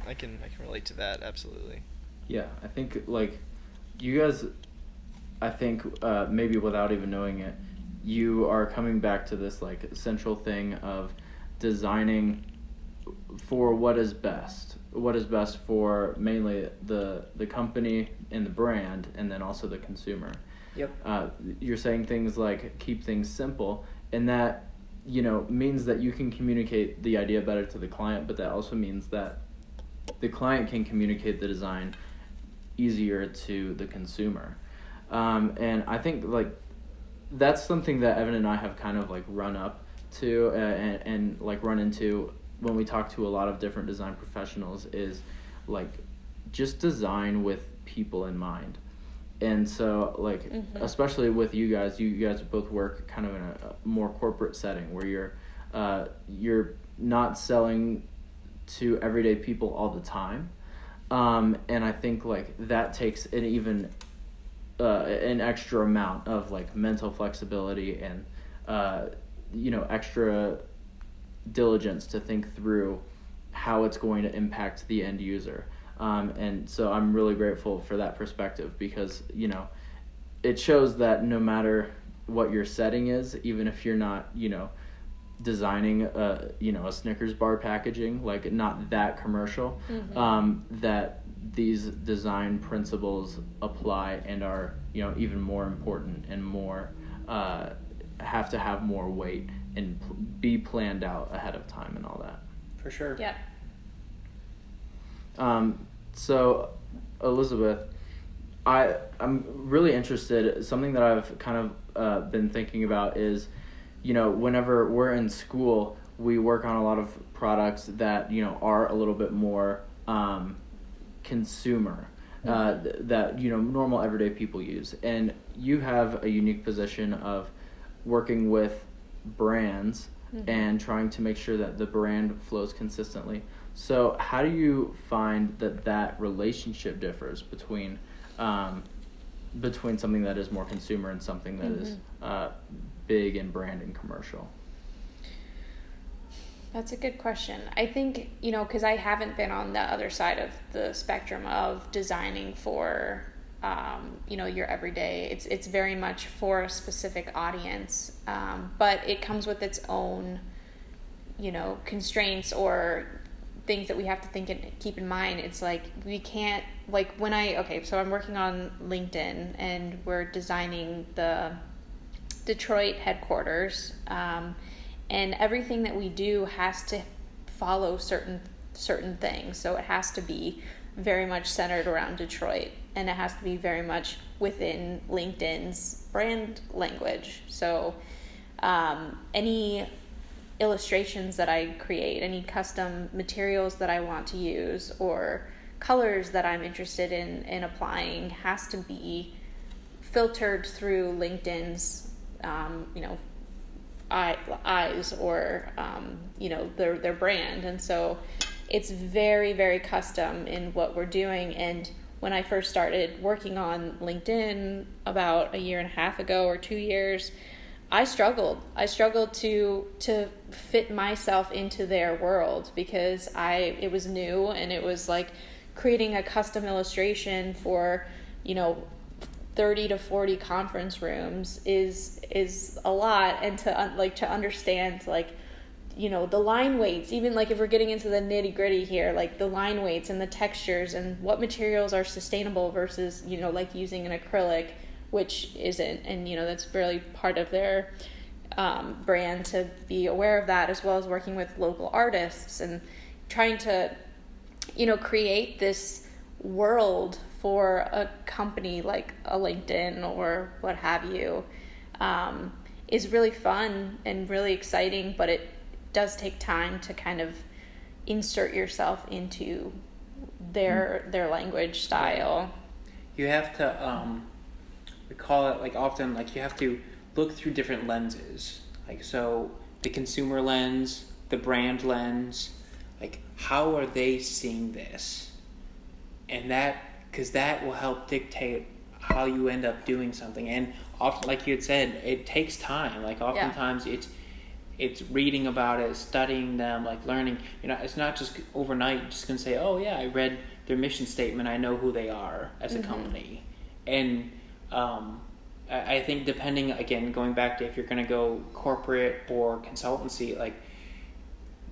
I can I can relate to that absolutely. Yeah, I think like you guys, I think uh, maybe without even knowing it, you are coming back to this like central thing of designing for what is best. What is best for mainly the the company and the brand, and then also the consumer. Yep. Uh, you're saying things like keep things simple, and that you know means that you can communicate the idea better to the client, but that also means that the client can communicate the design easier to the consumer. Um, and I think like that's something that Evan and I have kind of like run up to uh, and, and like run into when we talk to a lot of different design professionals is like just design with people in mind. And so like especially with you guys you guys both work kind of in a, a more corporate setting where you're uh, you're not selling to everyday people all the time. Um, and i think like that takes an even uh, an extra amount of like mental flexibility and uh, you know extra diligence to think through how it's going to impact the end user. Um, and so i'm really grateful for that perspective because you know it shows that no matter what your setting is even if you're not you know designing a you know a snickers bar packaging like not that commercial um, that these design principles apply and are you know even more important and more uh, have to have more weight and pl- be planned out ahead of time and all that For sure. Yeah. um, so, Elizabeth, I I'm really interested. Something that I've kind of uh, been thinking about is, you know, whenever we're in school, we work on a lot of products that you know are a little bit more um, consumer. Uh, th- that you know normal everyday people use and you have a unique position of working with brands and trying to make sure that the brand flows consistently. So, how do you find that that relationship differs between um, between something that is more consumer and something that is uh, big and brand and commercial? That's a good question. I think, you know, because I haven't been on the other side of the spectrum of designing for, um, you know, your everyday. It's it's very much for a specific audience, um, but it comes with its own, you know, constraints or things that we have to think and keep in mind. It's like we can't like when I okay, so I'm working on LinkedIn and we're designing the Detroit headquarters, um, and everything that we do has to follow certain certain things. So it has to be very much centered around Detroit, and it has to be very much within LinkedIn's brand language. So um, any illustrations that I create, any custom materials that I want to use, or colors that I'm interested in in applying has to be filtered through LinkedIn's, um, you know, eye, eyes or um, you know their their brand, and so it's very very custom in what we're doing. And when I first started working on LinkedIn about a year and a half ago or two years, I struggled. I struggled to to fit myself into their world because I it was new and it was like creating a custom illustration for you know 30 to 40 conference rooms is is a lot and to like to understand like you know the line weights even like if we're getting into the nitty gritty here like the line weights and the textures and what materials are sustainable versus you know like using an acrylic which isn't and you know that's really part of their um, brand to be aware of that as well as working with local artists and trying to you know create this world for a company like a linkedin or what have you um, is really fun and really exciting but it does take time to kind of insert yourself into their their language style. You have to um we call it like often like you have to look through different lenses. Like so the consumer lens the brand lens like how are they seeing this? And that because that will help dictate how you end up doing something. And often like you had said it takes time. Like oftentimes it's it's reading about it studying them like learning. You know it's not just overnight just gonna say oh yeah i read their mission statement. I know who they are as a company. And um, I I think depending again going back to if you're to go corporate or consultancy like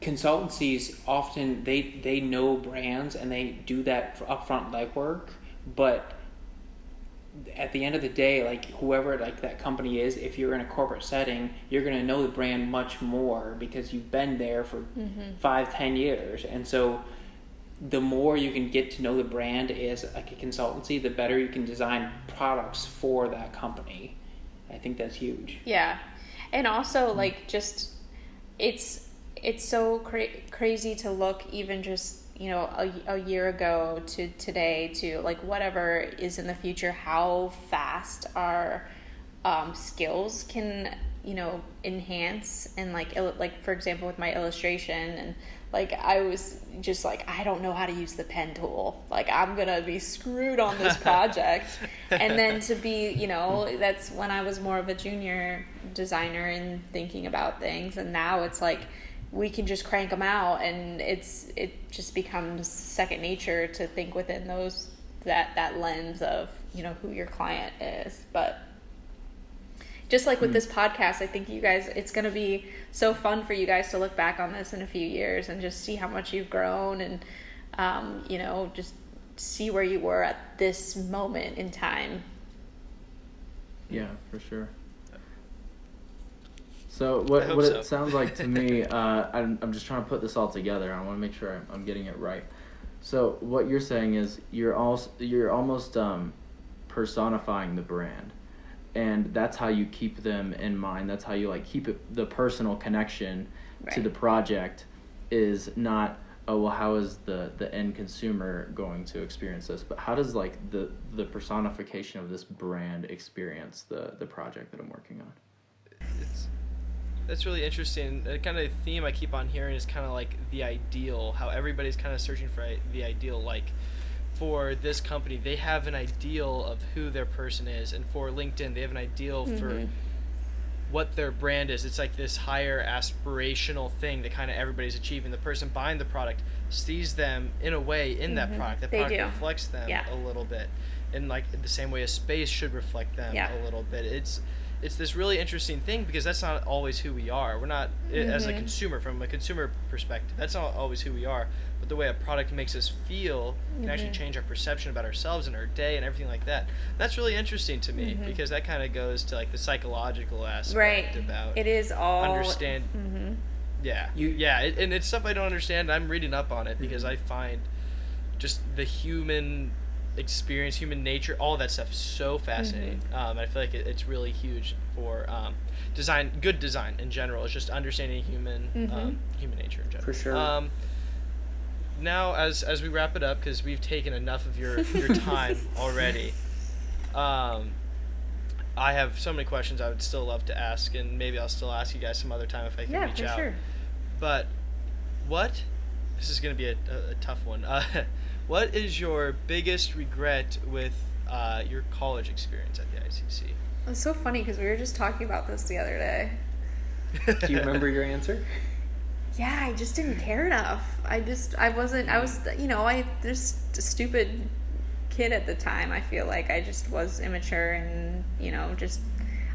consultancies often they they know brands and they do that for upfront legwork but at the end of the day like whoever like that company is if you're in a corporate setting you're going to know the brand much more because you've been there for mm-hmm. five ten years. And so the more you can get to know the brand as like a consultancy the better you can design products for that company. I think that's huge. Yeah, and also like just it's it's so cra- crazy to look even just you know a, a year ago to today to like whatever is in the future how fast our um, skills can you know enhance and like il- like for example with my illustration and like I was just like I don't know how to use the pen tool. Like I'm gonna be screwed on this project. And then to be you know that's when I was more of a junior designer and thinking about things. And now it's like we can just crank them out and it's it just becomes second nature to think within those that that lens of you know who your client is. But just like with this podcast i think you guys it's going to be so fun for you guys to look back on this in a few years and just see how much you've grown and um, you know just see where you were at this moment in time. Yeah, for sure. So what what so. it sounds like to me, uh, I'm I'm just trying to put this all together. I want to make sure I'm, I'm getting it right. So what you're saying is you're also you're almost um, personifying the brand, and that's how you keep them in mind. That's how you like keep it, the personal connection to the project is not oh well how is the the end consumer going to experience this but how does like the the personification of this brand experience the the project that i'm working on it's that's really interesting. The kind of theme I keep on hearing is kind of like the ideal. How everybody's kind of searching for the ideal. Like for this company, they have an ideal of who their person is, and for LinkedIn, they have an ideal for Mhm. what their brand is. It's like this higher aspirational thing that kind of everybody's achieving. The person buying the product sees them in a way in that Mhm. product. They product do. reflects them Yeah. a little bit, and like the same way a space should reflect them Yeah. a little bit. It's it's this really interesting thing because that's not always who we are. We're not i as a Mhm. consumer from a consumer perspective. That's not always who we are. But the way a product makes us feel can actually Mhm. change our perception about ourselves and our day and everything like that. That's really interesting to me Mhm. because that kind of goes to like the psychological aspect right about it is all understand hmm yeah You- yeah it, and it's stuff i don't understand i'm reading up on it because i find just the human experience human nature all that stuff so fascinating um, i feel like it, it's really huge for um, design good design in general it's just understanding human um, human nature in general For sure. um, now as as we wrap it up because we've taken enough of your your time already um, I have so many questions I would still love to ask, and maybe I'll still ask you guys some other time if I can yeah reach for out. sure But what? This is going to be a, a, a tough one. Uh, what is your biggest regret with uh, your college experience at the ICC? It's so funny because we were just talking about this the other day. Do you remember your answer? Yeah, I just didn't care enough. I just, I wasn't, I was, you know, I just a stupid kid at the time. I feel like I just was immature and, you know, just,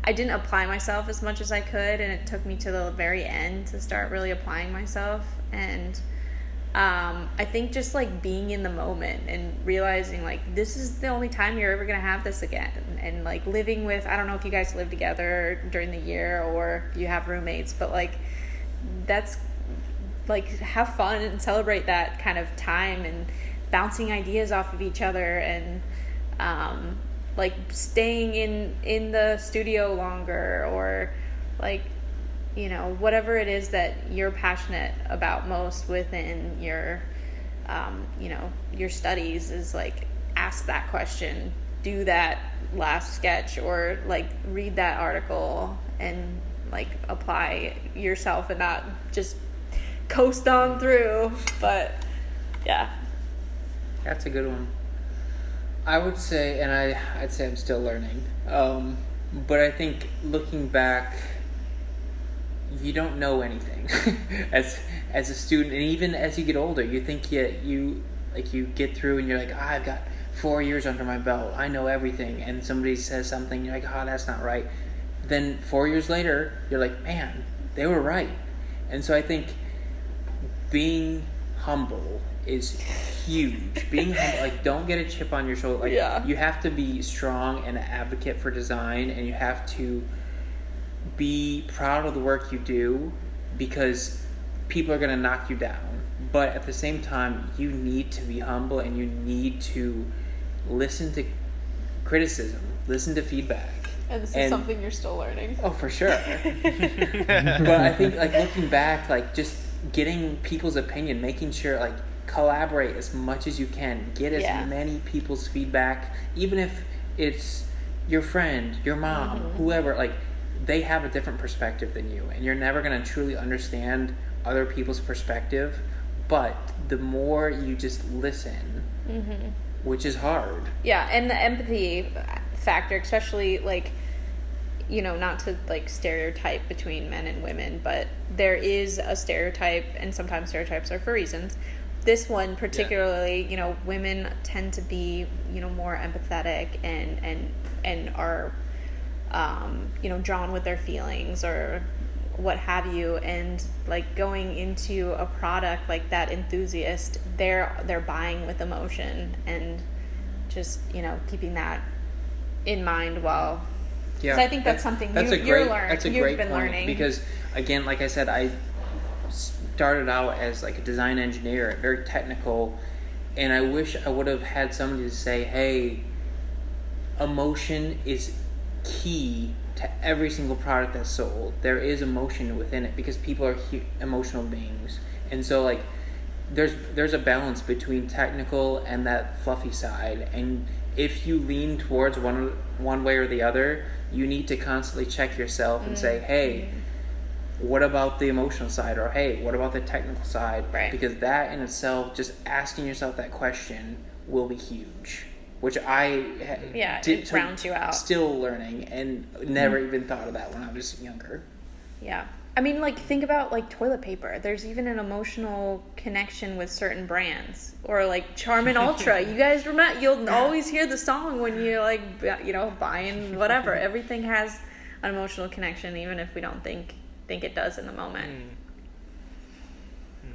I didn't apply myself as much as I could. And it took me to the very end to start really applying myself. And, um, I think just like being in the moment and realizing like this is the only time you're ever gonna have this again, and like living with I don't know if you guys live together during the year or if you have roommates, but like that's like have fun and celebrate that kind of time and bouncing ideas off of each other and um, like staying in in the studio longer or like you know whatever it is that you're passionate about most within your um, you know your studies is like ask that question do that last sketch or like read that article and like apply yourself and not just coast on through but yeah That's a good one. I would say, and I, I'd say I'm still learning. Um, but I think looking back, you don't know anything as as a student, and even as you get older, you think you you like you get through, and you're like, ah, I've got four years under my belt, I know everything, and somebody says something, you're like, oh, that's not right. Then four years later, you're like, man, they were right, and so I think being humble is huge. Being humble, like don't get a chip on your shoulder. Like Yeah. you have to be strong and an advocate for design, and you have to be proud of the work you do because people are going to knock you down. But at the same time, you need to be humble and you need to listen to criticism, listen to feedback, And this is And- something you're still learning. Oh, for sure. but I think like looking back, like just getting people's opinion, making sure like collaborate as much as you can, get as Yeah. many people's feedback, even if it's your friend, your mom, Mm-hmm. whoever. Like they have a different perspective than you, and you're never gonna truly understand other people's perspective. But the more you just listen, Mm-hmm. which is hard. Yeah, and the empathy factor, especially like, you know, not to like stereotype between men and women, but there is a stereotype, and sometimes stereotypes are for reasons. This one particularly, you know, women tend to be, you know, more empathetic and and and are, um, you know, drawn with their feelings or what have you and like going into a product like that enthusiast they're they're buying with emotion and just you know keeping that in mind while Yeah, I think that's something that's you- a great, learn- That's a you've great been point learning. because again, like I said, I started out as like a design engineer, very technical, and I wish I would have had somebody to say, "Hey, emotion is key to every single product that's sold. There is emotion within it because people are hu- emotional beings, and so like." There's there's a balance between technical and that fluffy side, and if you lean towards one one way or the other, you need to constantly check yourself and say, mm-hmm. "Hey, mm-hmm. what about the emotional side?" or "Hey, what about the technical side?" Right. Because that in itself, just asking yourself that question, will be huge. Which I Yeah, did it to- rounds you out. Still learning, and never mm-hmm. even thought of that when I was younger. yeah. I mean like think about like toilet paper. There's even an emotional connection with certain brands. Or like charmin ultra. You guys remember you'll always hear the song when you're like you know buying whatever. Everything has an emotional connection even if we don't think think it does in the moment. Mm. Mm.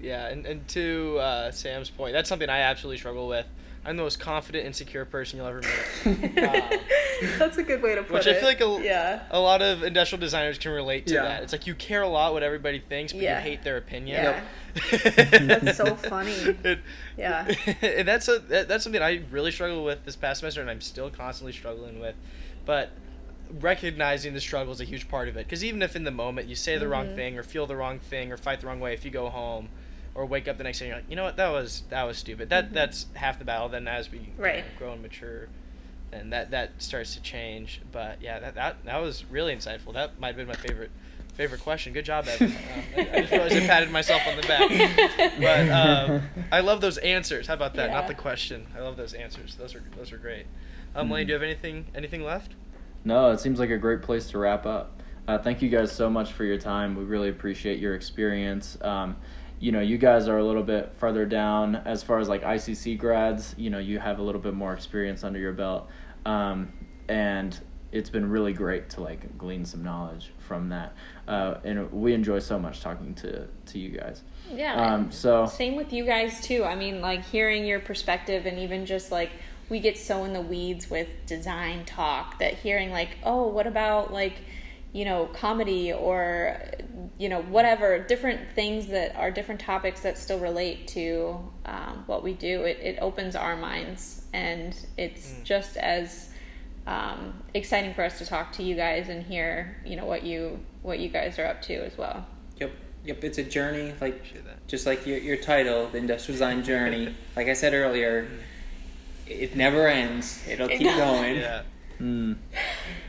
Yeah, and, and to uh, Sam's point, that's something I absolutely struggle with. I'm the most confident, insecure person you'll ever meet. Um, that's a good way to put which it I feel like a, yeah a lot of industrial designers can relate to Yeah. that. It's like you care a lot what everybody thinks, but Yeah. you hate their opinion. Yeah. That's so funny. And- Yeah. and that's a that, that's something I really struggled with this past semester, and I'm still constantly struggling with. But recognizing the struggle is a huge part of it. Because even if in the moment you say the Mm-hmm. wrong thing, or feel the wrong thing, or fight the wrong way, if you go home, or wake up the next day, and you're like, you know what, that was that was stupid. That that's half the battle. Then as we you know, Mm-hmm. Right. grow and mature, and that that starts to change. But yeah, that that, that was really insightful. That might have been my favorite favorite question. Good job, Evan. Um, I, I just realized I patted myself on the back. But um, I love those answers. How about that? Not the question. I love those answers. Those are those are great. Um, Lane, do you have anything anything left? No, it seems like a great place to wrap up. Uh, thank you guys so much for your time. We really appreciate your experience. Um, you know, you guys are a little bit further down as far as like ICC grads. You know, you have a little bit more experience under your belt, um, and it's been really great to like glean some knowledge from that. Uh, and we enjoy so much talking to to you guys. Yeah. Um, so Same with you guys too. I mean, like hearing your perspective and even just like we get so in the weeds with design talk that hearing like, oh, what about like, you know, comedy or you know, whatever different things that are different topics that still relate to um, what we do. It it opens our minds and it's just as um, exciting for us to talk to you guys and hear you know what you what you guys are up to as well. Yep, yep. It's a journey, like just like your your title, the industrial design journey. like I said earlier, it never ends. It'll keep going. Yeah. mm,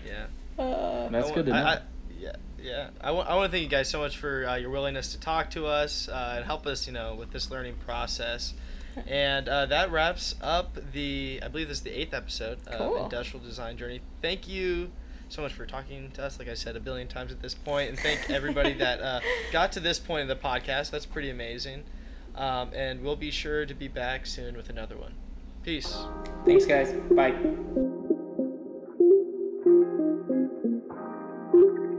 Yeah. Uh, that's good to wa- know. I, I, yeah, yeah. I want, I want to thank you guys so much for uh, your willingness to talk to us uh, and help us, you know, with this learning process. And uh, that wraps up the, I believe this is the eighth episode Cool. of Industrial Design Journey. Thank you so much for talking to us, like I said a billion times at this point, and thank everybody that uh, got to this point of the podcast. That's pretty amazing. Um, and we'll be sure to be back soon with another one. Peace. Thanks, guys. Bye. Thank you.